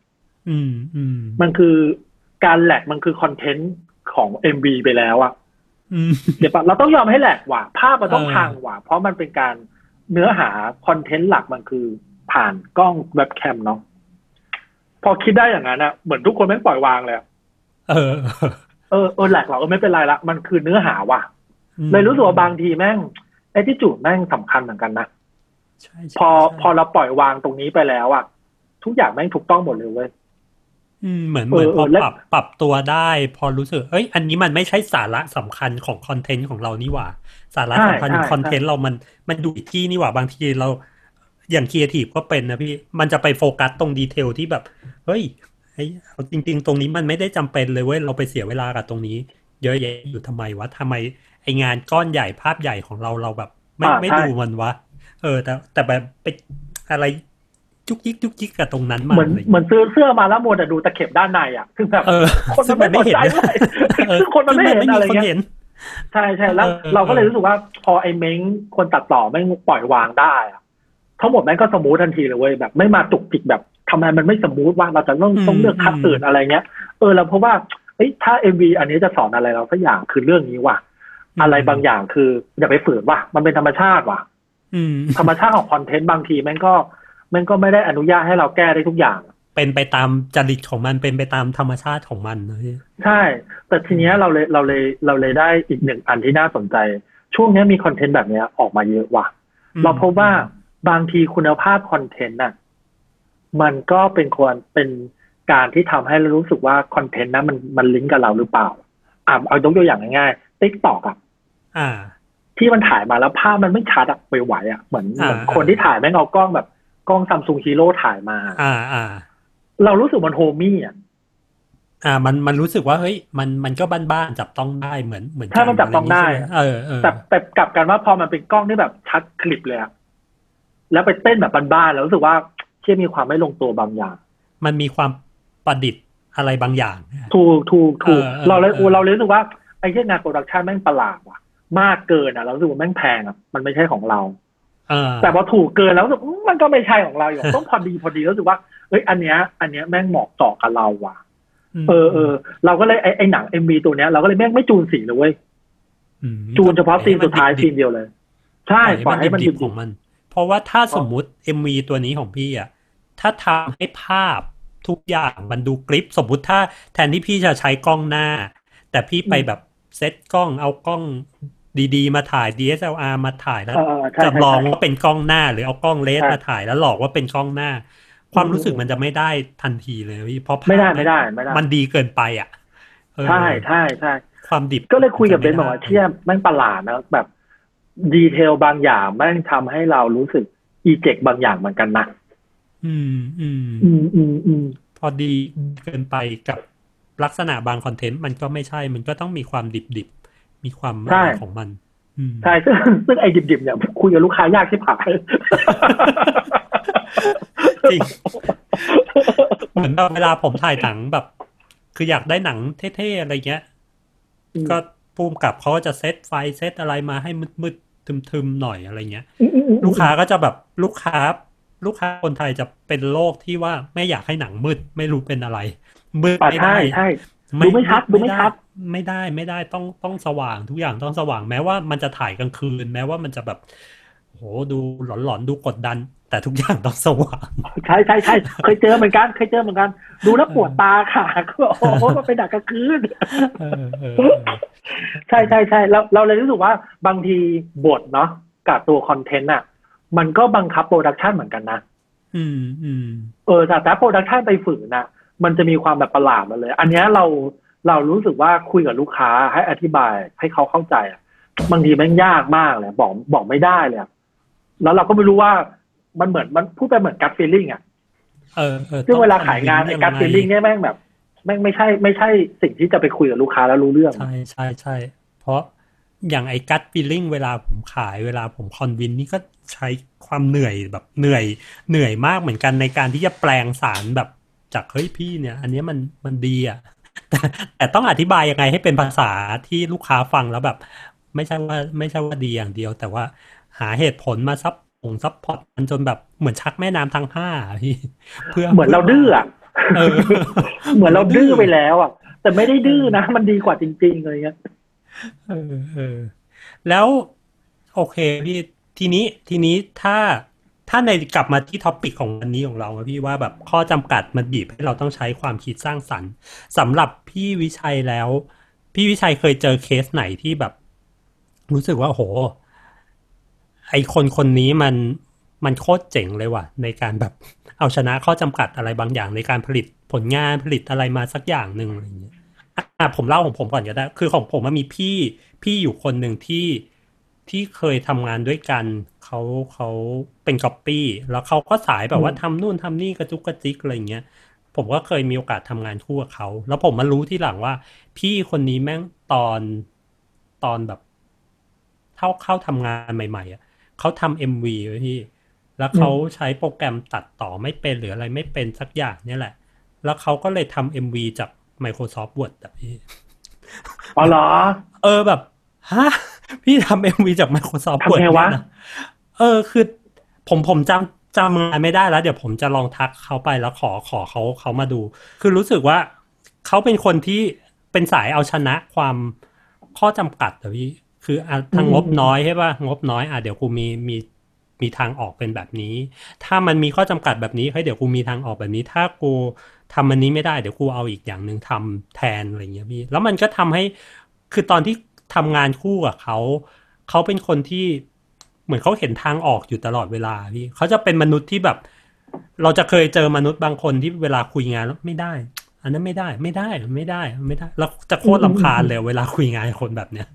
อืมอืมมันคือการแหลกมันคือคอนเทนต์ของ MV ไปแล้วอะอืมเดี๋ยวปะเราต้องยอมให้แหลกว่ะภาพมันต้องเออพังว่ะเพราะมันเป็นการเนื้อหาคอนเทนต์หลักมันคือผ่านกล้องเว็บแคมเนาะพอคิดได้อย่างนั้นอะเหมือนทุกคนแม่งปล่อยวางเลยอะ เออ เออเออแหลกเหรอเออไม่เป็นไรละมันคือเนื้อหาว่ะอืมเลยรู้สึกว่าบางทีแม่งไอ้ที่จุดแม่งสำคัญเหมือนกันนะใช่ใช่พอใช่พอเราปล่อยวางตรงนี้ไปแล้วอะทุกอย่างแม่งถูกต้องหมดเลยเว้ยอืมเหมือนเหมือนเออพอเออและปรับปรับตัวได้ พอรู้สึก เอ้ย อันนี้มันไม่ใช่สาระสำคัญของคอนเทนต์ของเรานี่หว่า สาระสำคัญของคอนเทนต์เรามันมันดูอีกที่นี่หว่าบางทีเราอย่างครีเอทีฟก็เป็นนะพี่ มันจะไปโฟกัสตรง detail ที่แบบ เฮ้ย ไอ้เอาจริง ๆ ตรงนี้มันไม่ได้จำเป็นเลยเว้ยเราไปเสียเวลากับตรงนี้ เยอะแยะอยู่ทำไมวะทำไมไอ้งานก้อนใหญ่ภาพใหญ่ของเราเราแบบ ไม่อ่าไม่ใช่ดูมันวะ เออ แต่แต่แบบไปอะไรจุกยิกจุกยิกกับตรงนั้นมาเหมือนอะไรอย่างเหมืเงี้ยอนซื้อเสื้อมาแล้วมัวแต่ดูตะเข็บด้านในอะซึ่งแบบเออคนมันไม่ซึ่งสนใจด้วยเออซึ่งคนมันไม่เห็นซึ่งคนเห็นอะไรคนเงี้ยใช่ใช่แล้วเออเออเราก็เลยรู้สึกว่าพอไอ้เม้งคนตัดต่อแม่งปล่อยวางได้อะทั้งหมดแม่งก็ smooth ทันทีเลยเว้ยแบบ ไม่มาจุกจิกแบบ ทำไมมันไม่ smooth วะเราจะต้องต้องเลือก cut อื่นอะไรเงี้ย เออเราเพราะว่าเอ้ยถ้าเอ็มวีอันนี้จะสอนอะไรเราสักอย่างคือเรื่องนี้ว่ะอะไรบางอย่างคืออย่าไปฝืนว่ะมันเป็นธรรมชาติว่ะอืมธรรมชาติของคอนเทนต์บางทีแม่งก็แม่งก็ไม่ได้อนุญาตให้เราแก้ได้ทุกอย่าง เป็นไปตามจริตของมันเป็นไปตามธรรมชาติของมันนะพี่ใช่ แต่ทีเนี้ยเราเลยเราเลยเราเลยได้อีกหนึ่งอันที่น่าสนใจ ช่วงเนี้ยมีคอนเทนต์แบบเนี้ยออกมาเยอะว่ะ เราพบว่าบางทีคุณภาพคอนเทนต์น่ะ มันก็เป็นควรเป็นการที่ทำให้เรารู้สึกว่าคอนเทนต์นั้นมันมันลิงก์กับเราหรือเปล่าอะเอายกตัวอย่างง่ายๆ TikTok อะอ่าที่มันถ่ายมาแล้วภาพมันไม่ชัดอะไปไหวอะเหมือนอ่าเหมือนคนที่ถ่ายแม่งเอากล้องแบบกล้อง Samsung Hero ถ่ายมา อ่าอ่าเรารู้สึกมัน homey อะอ่า มันมันรู้สึกว่าเฮ้ยมันมันก็บ้านๆจับต้องได้เหมือนเหมือนใช่มันจับต้องได้อะไรอย่างนี้ใช่หมเออเออแต่แต่กลับกันว่าพอมันเป็นกล้องที่แบบชัดกริบเลยอะแล้วไปเต้นแบบบ้านๆแล้วรู้สึกว่า เชื่อมีความไม่ลงตัวบางอย่าง มันมีความประดิษฐ์อะไรบางอย่าง ถูกถูกถูกเออเออเราเลยเออเราเลยรู้สึกว่าไอ้ที่งาน production แม่งประหลาดว่ะ มากเกินอะ เรารู้สึกว่าแม่งแพงอะมันไม่ใช่ของเราเออแต่พอถูกเกินแล้วรู้สึกอืมมันก็ไม่ใช่ของเราอยู่ต้องพอดีพอดีรู้สึกว่าเอ้ยอันเนี้ย อันเนี้ยแม่งเหมาะเจาะกับเราว่ะเออเออเราก็เลยไอ้ไอ้หนังเอ็มบีตัวเนี้ยเราก็เลยแม่งไม่จูนสีเลยเว้ยมจูนเฉพาะซีนสุดท้ายให้ซีมันนเดียวเลย ใช่ดิบๆปล่อยให้มันดิดิบบๆของมัน เพราะว่าถ้าสมมุติ MV ตัวนี้ของพี่อะถ้าทำให้ภาพทุกอย่างมันดูกริป สมมุติถ้าแทนที่พี่จะใช้กล้องหน้า แต่พี่ไปแบบเซตกล้องเอากล้องดีๆ มาถ่าย DSLR มาถ่ายแล้วเออเออใช่จำลองใช่ว่าเป็นกล้องหน้า หรือเอากล้องเลนส์ใช่มาถ่ายแล้วหลอกว่าเป็นกล้องหน้า ความอืมรู้สึกมันจะไม่ได้ทันทีเลยพี่เพราะภาพไม่ได้ไม่ได้ไม่ได้ มันดีเกินไปอะเออใช่ใช่ใช่ความดิบก็เลยคุยกับเบนจะบอกไม่ว่าได้เชี่ยแม่งประหลาดนะแบบ ดีเทลบางอย่างแม่งทำให้เรารู้สึกอีเจกบางอย่างเหมือนกันนะอืมอืมอืมอืมอืมพอดีเกินไปกับลักษณะบางคอนเทนต์มันก็ไม่ใช่ มันก็ต้องมีความดิบๆมีความอะไรของมันอืมใช่ซึ่งซึ่งไอ้ดิบๆเนี่ยคุยกับลูกค้ายากที่ผ่านจริงเหมือนแบบเวลาผมถ่ายหนังแบบ คืออยากได้หนังเท่ๆอะไรเงี้ยอืมก็ ภูมิกับเขาก็จะเซตไฟเซตอะไรมาให้มืดๆทึมๆหน่อยอะไรเงี้ยอืมอืมอืมลูกค้าก็จะแบบลูกค้า ลูกค้าคนไทยจะเป็นโรคที่ว่าไม่อยากให้หนังมืด ไม่รู้เป็นอะไร มืดอะไม่ใช่ได้ใช่ดูไม่ชัดดูไม่ชัดไม่ได้ไม่ได้ต้องต้องสว่างทุกอย่างต้องสว่างแม้ว่ามันจะถ่ายกลางคืน แม้ว่ามันจะแบบโหดูหลอนๆดูกดดัน แต่ทุกอย่างต้องสว่างใช่ใช่ใช่เคยเจอเหมือนกันเคยเจอเหมือนกัน ดูแล้วปวดตาค่ะก็บอกโอ้โหมันเป็นดักกลางคืนเออเออเออใช่ใช่ใช่เราเราเลยรู้สึกว่าบางทีบทเนาะกับตัวคอนเทนต์อะ มันก็บังคับ production เหมือนกันนะอืมอืมเออแต่ถ้า production ไปฝืนน่ะมันจะมีความแบบประหลาดมาเลย อันเนี้ยเราเรารู้สึกว่าคุยกับลูกค้าให้อธิบายให้เขาเข้าใจอะบางทีแม่งยากมากเลยบอกบอกไม่ได้เลยอะแล้วเราก็ไม่รู้ว่า มันเหมือนมันพูดไปเหมือน gut feeling อะเออเออซึ่งเวลาต้องขายงานทำไอ้ gut feeling เนี่ยแม่งแบบแม่งไม่ใช่ไม่ใช่สิ่งที่จะไปคุยกับลูกค้าแล้วรู้เรื่อง ใช่ใช่ใช่เพราะอย่างไอ้ gut feeling เวลาผมขายเวลาผม convince นี่ก็ใช้ความเหนื่อยแบบเหนื่อยเหนื่อยมากเหมือนกันในการที่จะแปลงสารแบบจากเฮ้ยพี่เนี่ย อันเนี้ยมันมันดีอะแต่แต่ต้องอธิบายยังไงให้เป็นภาษาที่ลูกค้าฟังแล้วแบบ ไม่ใช่ว่าไม่ใช่ว่าดีอย่างเดียว แต่ว่าหาเหตุผลมา sup support มันจนแบบเหมือนชักแม่น้ำทั้งห้าอะพี่เพื่อเหมือนเราดื้ออะเออเหมือนเราดื้อไปแล้วอะ แต่ไม่ได้ดื้อนะ มันดีกว่าจริง ๆ เลยเงี้ยเออเออแล้วโอเคพี่ทีนี้ทีนี้ถ้าถ้าในกลับมาที่ท็อปิกของวันนี้ของเราอะพี่ว่าแบบข้อจำกัดมันบีบให้เราต้องใช้ความคิดสร้างสรรค์สำหรับพี่วิชัยแล้ว พี่วิชัยเคยเจอเคสไหนที่แบบ รู้สึกว่าโห ไอคนคนนี้มันมันโคตรเจ๋งเลยว่ะ ในการแบบเอาชนะข้อจำกัดอะไรบางอย่างในการผลิตผลงานผลิตอะไรมาสักอย่างหนึ่งอะไรอย่างเงี้ยอะผมเล่าของผมก่อนก็ได้ คือของผมมันมีพี่พี่อยู่คนหนึ่งที่ที่เคยทำงานด้วยกันเขาเขาเป็นก๊อปปี้แล้วเขาก็สายแบบว่าทำนู่นทำนี่กระจุกกระจิกอะไรอย่างเงี้ยผมก็เคยมีโอกาสทำงานคู่กับเขา แล้วผมมารู้ที่หลังว่า พี่คนนี้แม่งตอนตอนแบบเข้าเข้าทำงานใหม่ ๆอะ เขาทำเอ็มวีไว้พี่ แล้วเขาใช้โปรแกรมตัดต่อไม่เป็นหรืออะไรไม่เป็นสักอย่างเนี่ยแหละ แล้วเขาก็เลยทำเอ็มวีจาก Microsoft Word อะพี่อ๋อเหรอ เออแบบฮะพี่ทำเอ็มวีจาก Microsoft ทำ Word ไงวะเนี่ยนะเออคือผมผมจำจำงานไม่ได้แล้ว เดี๋ยวผมจะลองทักเขาไปแล้วขอขอเขาเขามาดู คือรู้สึกว่าเขาเป็นคนที่เป็นสายเอาชนะความข้อจำกัดอะพี่ คืออะทางงบน้อยใช่ป่ะงบน้อยอะเดี๋ยวกูมีมีมีทางออกเป็นแบบนี้ ถ้ามันมีข้อจำกัดแบบนี้เฮ้ยเดี๋ยวกูมีทางออกแบบนี้ ถ้ากูทำอันนี้ไม่ได้เดี๋ยวกูเอาอีกอย่างหนึ่งทำแทนอะไรเงี้ยพี่แล้วมันก็ทำให้คือตอนที่ทำงานคู่กับเขาเขาเป็นคนที่เหมือนเขาเห็นทางออกอยู่ตลอดเวลาพี่เขาจะเป็นมนุษย์ที่แบบ เราจะเคยเจอมนุษย์บางคนที่เวลาคุยงานแล้วไม่ได้ อันนั้นไม่ได้ไม่ได้ไม่ได้ไม่ได้แล้วจะโคตรลำคาญเลย เวลาคุยงานกับคนแบบเนี้ย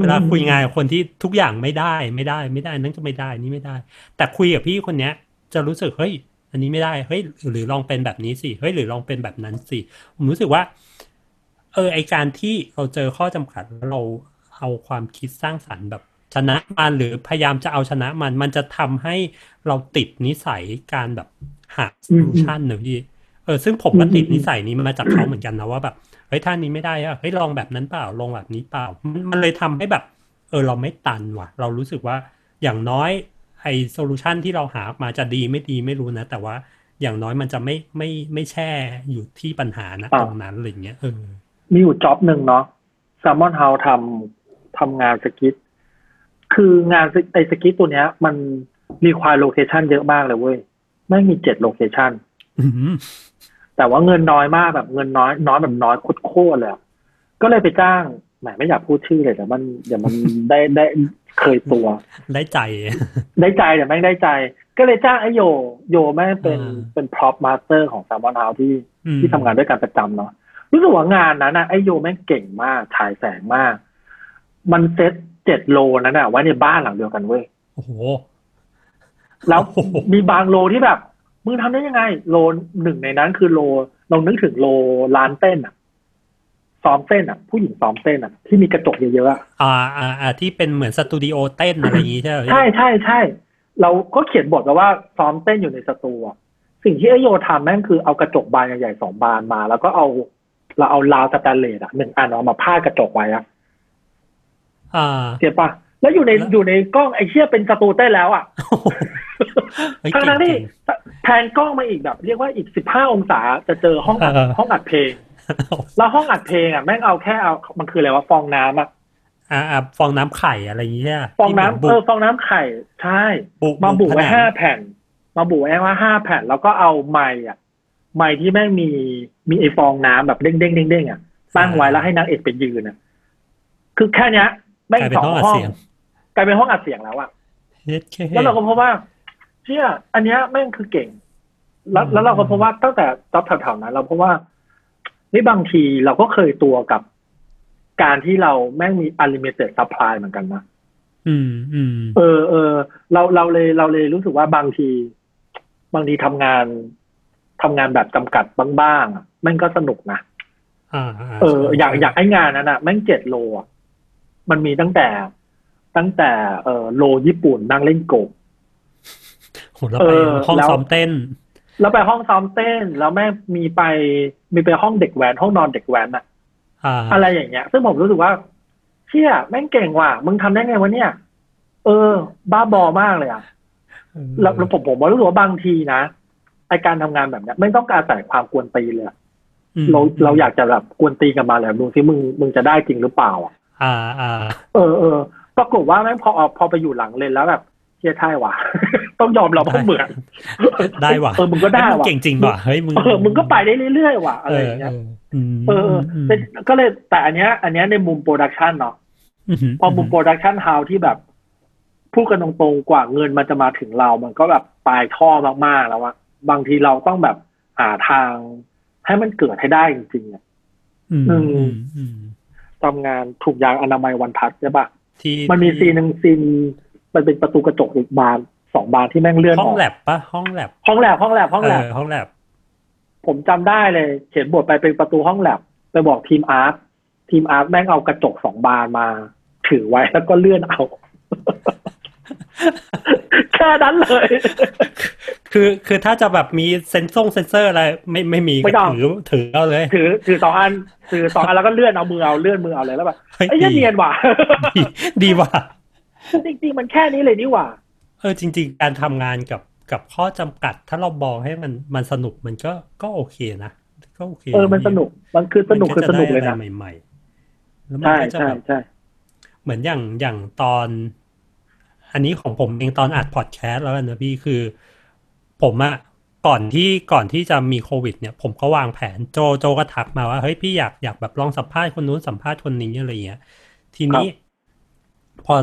เวลาคุยงานกับคนที่ทุกอย่างไม่ได้ไม่ได้ไม่ได้นั่นก็ไม่ได้นี่ไม่ได้ แต่คุยกับพี่คนเนี้ย จะรู้สึกเฮ้ย อันนี้ไม่ได้เฮ้ยหรือลองเป็นแบบนี้สิเฮ้ยหรือลองเป็นแบบนั้นสิผมรู้สึกว่า เออไอการที่เราเจอข้อจำกัดแล้วเราเอาความคิดสร้างสรรค์แบบชนะมันหรือพยายามจะเอาชนะมัน มันจะทำให้เราติดนิสัยการแบบหา solution เนอะพี่ เออซึ่งผมก็ติดนิสัยนี้มาจากเขาเหมือนกันนะว่าแบบเฮ้ยท่านี้ไม่ได้อะเฮ้ยลองแบบนั้นเปล่าลองแบบนี้เปล่า มันมันเลยทำให้แบบ เออเราไม่ตันว่ะ เรารู้สึกว่าอย่างน้อยไอ้ solution ที่เราหาออกมาจะดีไม่ดีไม่รู้นะ แต่ว่าอย่างน้อยมันจะไม่ไม่ไม่แช่อยู่ที่ปัญหานะอ่าตรงนั้นอะไรเงี้ยเออมีอยู่ job หนึ่งเนาะ Salmon Houseทำทำงาน skitคืองานไอ้ skit ตัวเนี้ย มันมี require location เยอะมากเลยเว้ยไม่มีเจ็ด location อื้อหือ แต่ว่าเงินน้อยมากแบบเงินน้อยน้อยแบบน้อยโคตรๆเลยอะก็เลยไปจ้างแหมไม่อยากพูดชื่อเลยแต่มันเดี๋ยวมันได้ได้เคยตัว ได้ใจ ได้ใจแต่แม่งได้ใจ ก็เลยจ้างไอ้โย โยแม่งเป็นอ่าเป็น prop master ของ Salmon House ที่อืมที่ทำงานด้วยกันประจำเนาะรู้สึกว่างานนั้นนะไอ้โยแม่งเก่งมากฉายแสงมาก มันเซ็ตเจ็ดโลนั้นอะไว้ในบ้านหลังเดียวกันเว้ยโอ้โหแล้วโอ้โหมีบางโลที่แบบ มึงทำได้ยังไง โลหนึ่งในนั้นคือโลลองนึกถึงโลร้านเต้นอะซ้อมเต้นอะผู้หญิงซ้อมเต้นอะที่มีกระจกเยอะๆอะอ่าอ่าอ่าที่เป็นเหมือนสตูดิโอเต้นอะไรอย่างงี้ใช่ไหมใช่ใช่ใช่เราก็เขียนบทไว้ว่าซ้อมเต้นอยู่ในสตูอะสิ่งที่ไอ้โยทำแม่งคือเอากระจกบานใหญ่ๆสองบานมา แล้วก็เอา เราเอาราวสแตนเลสอะหนึ่งอันเอามาพาดกระจกไว้อะอ่าเห็นปะแล้วอยู่ในแล้วอยู่ในกล้องไอเชี่ยเป็นสตูเต้นแล้วอะเฮ้ย ทั้งนั้นที่เก่งแพนกล้องมาอีกแบบ เรียกว่าอีกสิบห้าองศาจะเจอห้องอัดเออห้องอัดเพลง แล้วห้องอัดเพลงอะแม่งเอาแค่เอามันคืออะไรวะฟองน้ำอะอ่าอ่าฟองน้ำไข่อะไรอย่างเงี้ยฟองน้ำที่เอเหมือบุฟองน้ำไข่ใช่บุมาบุผไว้นังห้าแผ่น มาบุไว้ว่าห้าแผ่น แล้วก็เอาไม้อะไม้ที่แม่งมีมีไอฟองน้ำแบบเด้งเด้งเด้งเด้งๆอะตั้งไว้แล้วให้นางเอกไปยืนอะคือแค่เนี้ยแม่งกลายเป็นสองห้องอัดห้องเสียงกลายเป็นห้องอัดเสียงแล้วอะเฮ็ดแค่แล้วเราก็พบว่า เชี่ยอันเนี้ยแม่งคือเก่ง แล้วอืมแล้วเราก็พบว่าตั้งแต่จ็อบแถวๆนั้น เราพบว่านี่บางทีเราก็เคยตัวกับการที่เราแม่งมี unlimited supply เหมือนกันนะอืมอืมเออเออเราเราเลยเราเลยรู้สึกว่าบางที บางทีทำงานทำงานแบบจำกัดบ้างๆอะแม่งก็สนุกนะอ่าเออ อย่างอย่างไอ้งานนั้นอะแม่งเจ็ดโลอะมันมีตั้งแต่ ตั้งแต่เออโลญี่ปุ่นนั่งเล่นโกบ โหเราเอไปอห้องแล้วซ้อมเต้นแล้วไปห้องซ้อมเต้น แล้วแม่งมีไปมีไปห้องเด็กแว้นห้องนอนเด็กแว้นอะอ่าอะไรอย่างเงี้ย ซึ่งผมรู้สึกว่า เชี่ยแม่งเก่งว่ะมึงทำได้ไงวะเนี่ย เออ บ้าบอมากเลยอะแล้วแล้วผมผมรู้สึกว่าบางทีนะไอ้การทำงานแบบเนี้ยไม่ต้องการอาศัยความกวนตีนเลยอะอืมเราเราอยากจะแบบกวนตีนกันมาเลยดูซิมึงมึงจะได้จริงหรือเปล่าอะอ่าอ่าเออเออปรากฏว่าแม่งพอพอไปอยู่หลังเลนส์แล้วแบบเชี่ยท่ายว่ะ ต้องยอมเราเพราะเหมือนได้ว่ะเออมึงก็ได้เฮ้ยมึงว่ะเก่งจริงว่ะเฮ้ยมึงเออมึงก็ไปได้เรื่อยๆว่ะอะไรเอออย่างเงี้ยอืมเออเออมแต่ก็เลยแต่อันเนี้ย อันเนี้ยในมุม production เนาะพอมุม production house ที่แบบพูดกันตรงๆกว่าเงินมันจะมาถึงเรา มันก็แบบปลายท่อมากๆแล้วอะบางทีเราต้องแบบหาทางให้มันเกิดให้ได้จริงๆอะอืมอืมอืมอืมทำงานถุงยางอนามัย One Touch ใช่ปะที่มันมีซีนหนึ่งซีนมันเป็นประตูกระจกอีกบาน สองบานที่แม่งเลื่อนห้ออองกแล็บปะห้องแล็บห้องแล็บห้องแล็บห้องแล็บห้องแล็บผมจำได้เลย เขียนบทไปเป็นประตูห้องแล็บไปบอกทีมอาร์ตทีมอาร์ตแม่งเอากระจกสองบานมา ถือไว้แล้วก็เลื่อนเอาแค่นั้นเลย คือคือถ้าจะแบบมีเซนซงเซนเซอร์อะไร ไม่ไม่มีไม่ก็ต้องถือถือเอาเลย ถือถือสองอันถือสองอันแล้วก็เลื่อนเอามือเอาเลื่อนมือเอาเลยแล้วแบบเฮ้ยไอ้ดีเนียนว่ะดีดีว่ะจริงๆมันแค่นี้เลยนี่หว่าเออจริง ๆ การทำงานกับกับข้อจำกัด ถ้าเราบอกให้มันมันสนุกมันก็ก็โอเคนะก็โอเคเออมันสนุกมันคือสนุกคือสนุกเลยนะมัจได้อะไรใหม่ๆแล้วมันใช่ก็จะใช่แบบใช่เหมือนอย่างอย่างตอน อันนี้ของผมเองตอนอัดพอดแคสต์แล้วกันนะพี่คือ ผมอะก่อนที่ก่อนที่จะมีโควิด เนี่ย ผมก็วางแผนโจโจก็ทักมาว่าเฮ้ยพี่อยากอยากแบบลองสัมภาษณ์คนนู้นสัมภาษณ์คนนี้อะไรเงี้ยทีนี้ พอ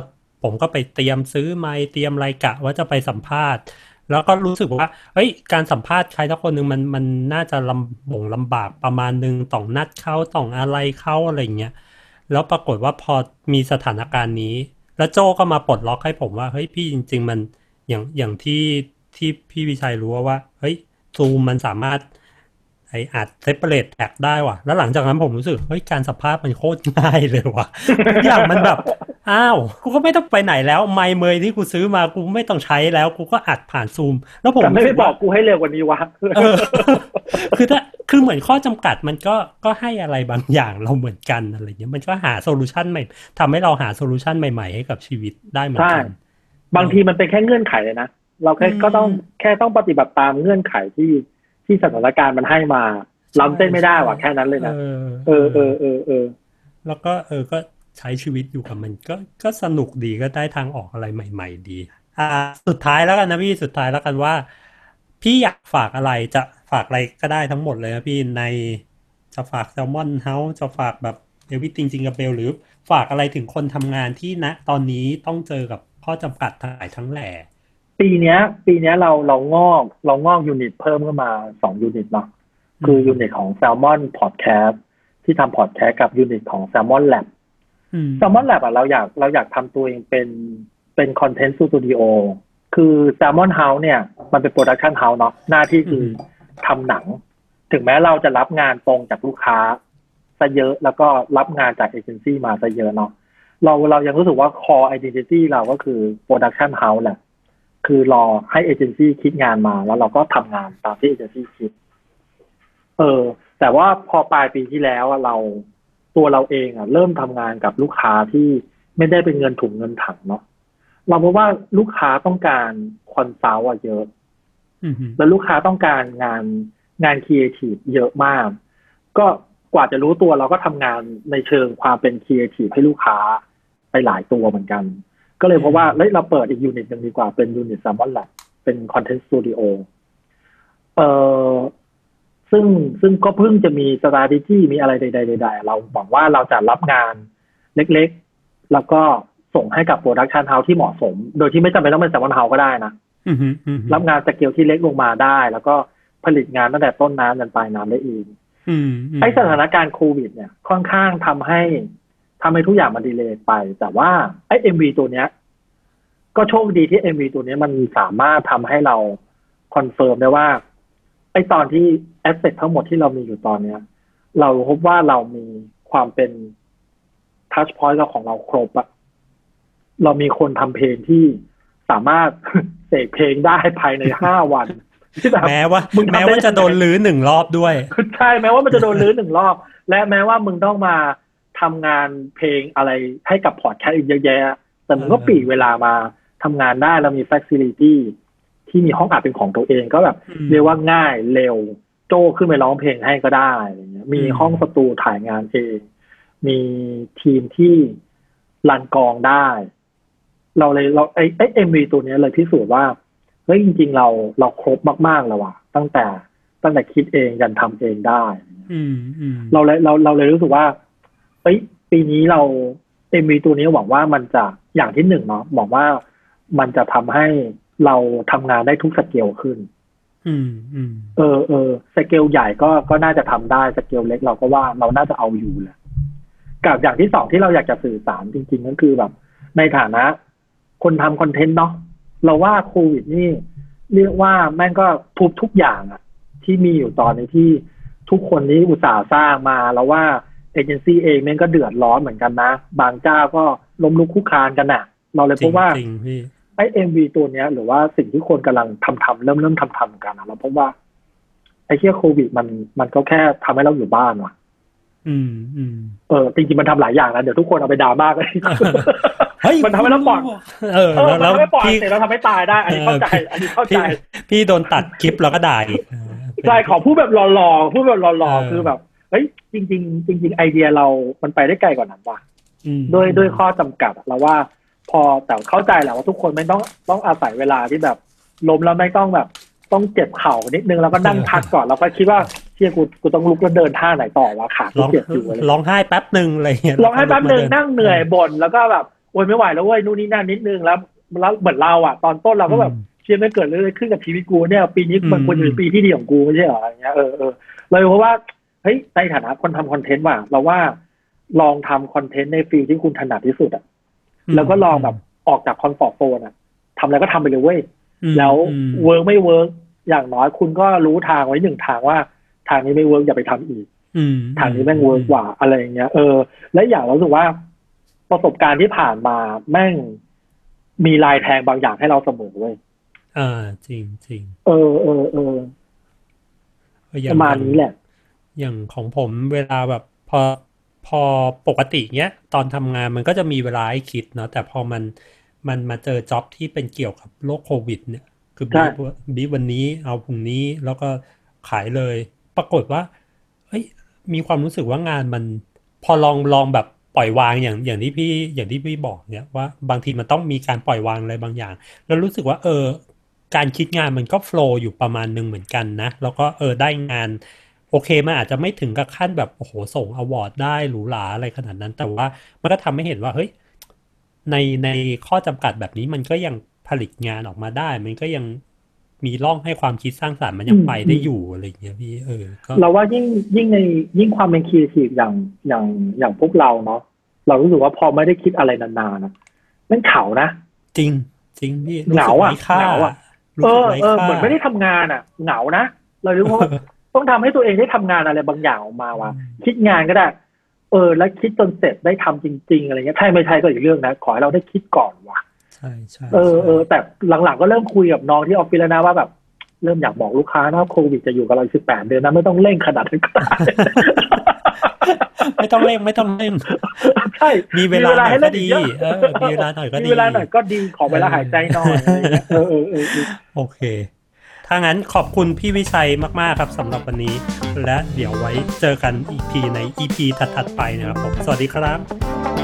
ผมก็ไปเตรียมซื้อไมค์เตรียมอะไรกะว่าจะไปสัมภาษณ์ แล้วก็รู้สึกว่าเฮ้ยการสัมภาษณ์ใครสักคนหนึ่งมันมันน่าจะลำบงลำบากประมาณหนึ่งต้องนัดเข้าต้องอะไรเข้าอะไรเงี้ยแล้วปรากฏว่าพอมีสถานการณ์นี้ แล้วโจก็มาปลดล็อกให้ผมว่าเฮ้ยพี่จริง ๆ มันอย่างอย่างที่ที่พี่วิชัยรู้ว่าเฮ้ยซูมมันสามารถไออัด separate track ได้ว่ะ แล้วหลังจากนั้นผมรู้สึก เฮ้ย การสัมภาษณ์มันโคตรง่ายเลยว่ะทุกอย่างมันแบบ อ้าว กูก็ไม่ต้องไปไหนแล้ว ไมค์เมยที่กูซื้อมากูไม่ต้องใช้แล้ว กูก็อัดผ่านซูม แล้วผมแต่ไม่รู้ไปสึบว่าอกกูให้เร็วกว่านี้วะเออคือถ้าคือเหมือนข้อจำกัดมันก็ก็ให้อะไรบางอย่างเราเหมือนกันอะไรเงี้ยมันก็หาโซลูชันใหม่ทำให้เราหาโซลูชันใหม่ๆให้กับชีวิตได้เหมือนกันใช่บางทีมันเป็นแค่เงื่อนไขเลยนะ เราแค่อืมก็ต้องแค่ต้องปฏิบัติตามเงื่อนไขที่ที่สถานการณ์มันให้มาล้ำเส้นไม่ได้ว่ะแค่นั้นเลยนะเออเออเออเออเออแล้วก็เออก็ ใช้ชีวิตอยู่กับมันก็ก็สนุกดีก็ได้ทางออกอะไรใหม่ ๆ ดีอ่าสุดท้ายแล้วกันนะพี่สุดท้ายแล้วกันว่า พี่อยากฝากอะไรจะฝากอะไรก็ได้ทั้งหมดเลยนะพี่ในจะฝาก Salmon House จะฝากแบบ Everything Jingle Bell หรือฝากอะไรถึงคนทำงานที่ณตอนนี้ต้องเจอกับข้อจำกัดทั้งหลายทั้งแหล่ปีเนี้ยปีเนี้ยเราเรางอกเรางอก unit เพิ่มขึ้นมาสอง unit เนาะคือ unit ของ Salmon Podcast ที่ทำพอดแคสต์กับ unit ของ Salmon Lab อืม Salmon Lab อะเราอยากเราอยากทำตัวเองเป็นเป็น content studio คือ Salmon House เนี่ย มันเป็น production house เนาะหน้าที่คืออทำหนัง ถึงแม้เราจะรับงานตรงจากลูกค้าซะเยอะแล้วก็รับงานจากเอเจนซี่มาซะเยอะเนาะเราเรายังรู้สึกว่า core identity เราก็คือ production house แหละ คือรอให้เอเจนซี่คิดงานมาแล้วเราก็ทำงานตามที่เอเจนซี่คิด เออ แต่ว่าพอปลายปีที่แล้วอะเรา ตัวเราเองอะเริ่มทำงานกับลูกค้าที่ไม่ได้เป็นเงินถุงเงินถังเนาะเราพบว่าลูกค้าต้องการ consult อะเยอะอืมแล้วลูกค้าต้องการงานงานครีเอทีฟเยอะมาก ก็กว่าจะรู้ตัวเราก็ทำงานในเชิงความเป็นครีเอทีฟให้ลูกค้าไปหลายตัวเหมือนกัน ก็เลยเพราะว่าเฮ้ยเราเปิดอีก unit หนึ่งดีกว่าเป็นยูนิต s ซ l m o n Lab เป็น content studio เอ่อ ซึ่งซึ่งก็เพิ่งจะมี strategy มีอะไรใดๆใดๆเราหวังว่าเราจะรับงานเล็กๆ แล้วก็ส่งให้กับ production house ที่เหมาะสม โดยที่ไม่จำเป็นต้องเป็น Salmon House ก็ได้นะอืมอืมอืมรับงานสเกลที่เล็กลงมาได้ แล้วก็ผลิตงานตั้งแต่ต้นน้ำจนปลายน้ำได้เองอืมมไอ้สถานการณ์โควิด เนี่ย ค่อนข้างทำให้ทำให้ทุกอย่างมัน delay ไป แต่ว่าไอ้ MV ตัวเนี้ย ก็โชคดีที่ MV ตัวเนี้ยมันสามารถทำให้เรา confirm ได้ว่า ไอ้ตอนที่ asset ทั้งหมดที่เรามีอยู่ตอนเนี้ย เราพบว่าเรามีความเป็น touchpoint ของเราครบอะเรามีคนทำเพลงที่สามารถเสกเพลงได้ภายในห้าวันที่แบบแม้ว่ามึงทำได้แม้ว่าจะโดนรื้อหนึ่งรอบด้วยใช่แม้ว่ามันจะโดนรื้อหนึ่งรอบ และแม้ว่ามึงต้องมาทำงานเพลงอะไรให้กับพอร์ตแคสต์อีกเยอะแยะแต่มึงก็เออปลีกเวลามาทำงานได้แล้วมี facility ที่มีห้องอัดเป็นของตัวเองก็แบบอืมเรียกว่าง่ายเร็ว โจขึ้นไปร้องเพลงให้ก็ได้อะไรเงี้ยมีอืมห้องสตูถ่ายงานเอง มีทีมที่ run กองได้ เราเลยเราไอ้ไอ้ MV ตัวเนี้ยเลยพิสูจน์ว่าเฮ้ยจริง ๆ เราเราครบมากๆแล้วว่ะตั้งแต่ตั้งแต่คิดเองยันทำเองได้อืมอืมเราเลยเราเราเลยรู้สึกว่าเอ้ยปีนี้เรา MV ตัวนี้หวังว่ามันจะอย่างที่หนึ่งเนาะหวังว่ามันจะทำให้ เราทำงานได้ทุกสเกลขึ้น อืมอืมเออเออสเกลใหญ่ก็ก็น่าจะทำได้สเกลเล็กเราก็ว่าเราน่าจะเอาอยู่แหละกับอย่างที่สองที่เราอยากจะสื่อสารจริง ๆ ก็คือแบบ ในฐานะ คนทำคอนเทนต์เนาะเราว่าโควิดนี่ เรียกว่าแม่งก็ทุบทุกอย่างอะที่มีอยู่ตอนนี้ที่ทุกคนนี้อุตส่าห์สร้างมาแล้วว่าเอเจนซี่เองแม่งก็เดือดร้อนเหมือนกันนะ บางเจ้าก็ล้มลุกคลุกคลานกันน่ะเราเลยจพริงบว่าจริงพี่ ไอ้เอ็มวีตัวเนี้ย หรือว่าสิ่งที่คนกำลังทำทำเริ่มเริ่มทำทำกันอะเราพบว่า ไอ้เชี่ยโควิดมันมันก็แค่ทำให้เราอยู่บ้านว่ะ อืมอืมเออจริงๆมันทำหลายอย่างนะเดี๋ยวทุกคนเอาไปด่าบ้างเลยเฮ้ยมันทำให้เราปลอดเออเออมันแล้วทำให้ปล่อยพี่เสร็จแล้วทำให้ตายได้ อันนี้เข้าใจ อันนี้เข้าใจ พี่พี่โดนตัดคลิปแล้วก็ด่าอีกใช่ขอพูดแบบหล่อๆพูดแบบหล่อเออๆคือแบบเฮ้ยจริง ๆ จริง ๆ ไอเดียเรา มันไปได้ไกลกว่านั้นว่ะอืมด้วยด้วยข้อจำกัดอะเราว่า พอแต่เข้าใจแหละว่าทุกคนไม่ต้องต้องอาศัยเวลาที่แบบล้มแล้วไม่ต้องแบบ ต้องเจ็บเข่านิดนึงแล้วก็นั่งพักก่อนแล้วก็คิดว่าเชี่ยกูกูต้องลุกแล้วเดินท่าไหนต่อวะขาร้กูองเจ็บอยู่อะไรร้องไห้แป๊บหนึ่งอะไรเงี้ยร้องให้แป๊บนึงนั่งเหนื่อยบ่นแล้วก็แบบโอ๊ยไม่ไหวแล้วเว้ยนู่นนี่นั่นนิดนึงแล้วแล้วเหมือนเราอะ ตอนต้นเราก็แบบเชื่อไม่เกิดเรื่องอะไรขึ้นกับชีวิตกูเนี่ย ปีนี้มันอืมควรจะเป็นปีที่ดีของกูไม่ใช่เหรออะไรเงี้ยเออเออเลยเพราะว่าเฮ้ยในฐานะคนทำคอนเทนต์ว่ะเราว่าลองทำคอนเทนต์ในฟีลที่คุณถนัดที่สุดอะ แล้วก็ลองแบบออกจาก comfort zone อะทำอะไรก็ทำไปเลยเว้ยอืมแล้วอืม work ไม่ work อย่างน้อยคุณก็รู้ทางไว้หนึ่งทางว่า ทางนี้ไม่ work อย่าไปทำอีกอืมทางนี้แม่ง work กว่าอะไรอย่างเงี้ย เออ และอย่างเรารู้สึกว่าประสบการณ์ที่ผ่านมาแม่งมีลายแทงบางอย่างให้เราเสมอเว้ยอ่าจริงจริงเออเออเอออย่ปงระมาณนี้แหละ อย่างของผมเวลาแบบพอ พอปกติเนี้ยตอนทำงานมันก็จะมีเวลาให้คิดเนาะแต่พอมันมันมาเจอจ็อบที่เป็นเกี่ยวกับโรคโควิด เนี่ย คือใช่บีบบีบวันนี้เอาพรุ่งนี้แล้วก็ขายเลย ปรากฏว่าเฮ้ยมีความรู้สึกว่างานมันพอลองลองแบบปล่อยวางอย่างอย่างที่พี่อย่างที่พี่บอกเนี่ยว่าบางทีมันต้องมีการปล่อยวางอะไรบางอย่าง แล้วรู้สึกว่า เออ การคิดงานมันก็โฟล์อยู่ประมาณหนึ่งเหมือนกันนะ แล้วก็เออได้งาน โอเคมันอาจจะไม่ถึงกับขั้นแบบโอ้โหส่ง award ได้หรูหราอะไรขนาดนั้น แต่ว่ามันก็ทำให้เห็นว่าเฮ้ยในในข้อจำกัดแบบนี้มันก็ยังผลิตงานออกมาได้ มันก็ยังมีร่องให้ความคิดสร้างสรรค์มันยังอืมไปได้อยู่อะไรอย่างเงี้ยพี่เออก็เราว่ายิ่งยิ่งในยิ่งความเป็นครีเอทีฟอย่างอย่างอย่างพวกเราเนาะเรารู้สึกว่าพอไม่ได้คิดอะไรนานๆนะมันเหงานะ จริง จริงพี่เหงาอะรู้สึกไร้ค่าเหงาอะรู้เอสึกอไร้เออค่าเหมือนไม่ได้ทำงานอะเหงานะเรารู้ว่า ต้องทำให้ตัวเองได้ทำงานอะไรบางอย่างออกมาว่ะคิดงานก็ได้ เออ แล้วคิดจนเสร็จได้ทำจริง ๆ อะไรเงี้ยใช่ไม่ใช่ก็อีกเรื่องนะ ขอให้เราได้คิดก่อนว่ะใช่ใช่เออเอใช่อแต่หลังๆก็เริ่มคุยกับน้องที่ออฟฟิศแล้วนะว่าแบบเริ่มอยากบอกลูกค้านะโควิดจะอยู่กับเราสิบแปดเดือนนะไม่ต้องเร่งขนาดนั้นก็ได้ไม่ต้องเร่งไม่ต้องเร่งใช่มีเวลาหน่อยให้ก็เล่นดีอีเยอะเออมีเวลาหน่อยก็ดีมีเวลาหน่อยก็ดีขอเวลาหายใจหน่อยอะไรเงี้ยเออเออเออเออโอเค ถ้างั้นขอบคุณพี่วิชัยมาก ๆ ครับสำหรับวันนี้ และเดี๋ยวไว้เจอกันอีกทีใน EP ถัด ๆ ไปนะครับผม สวัสดีครับ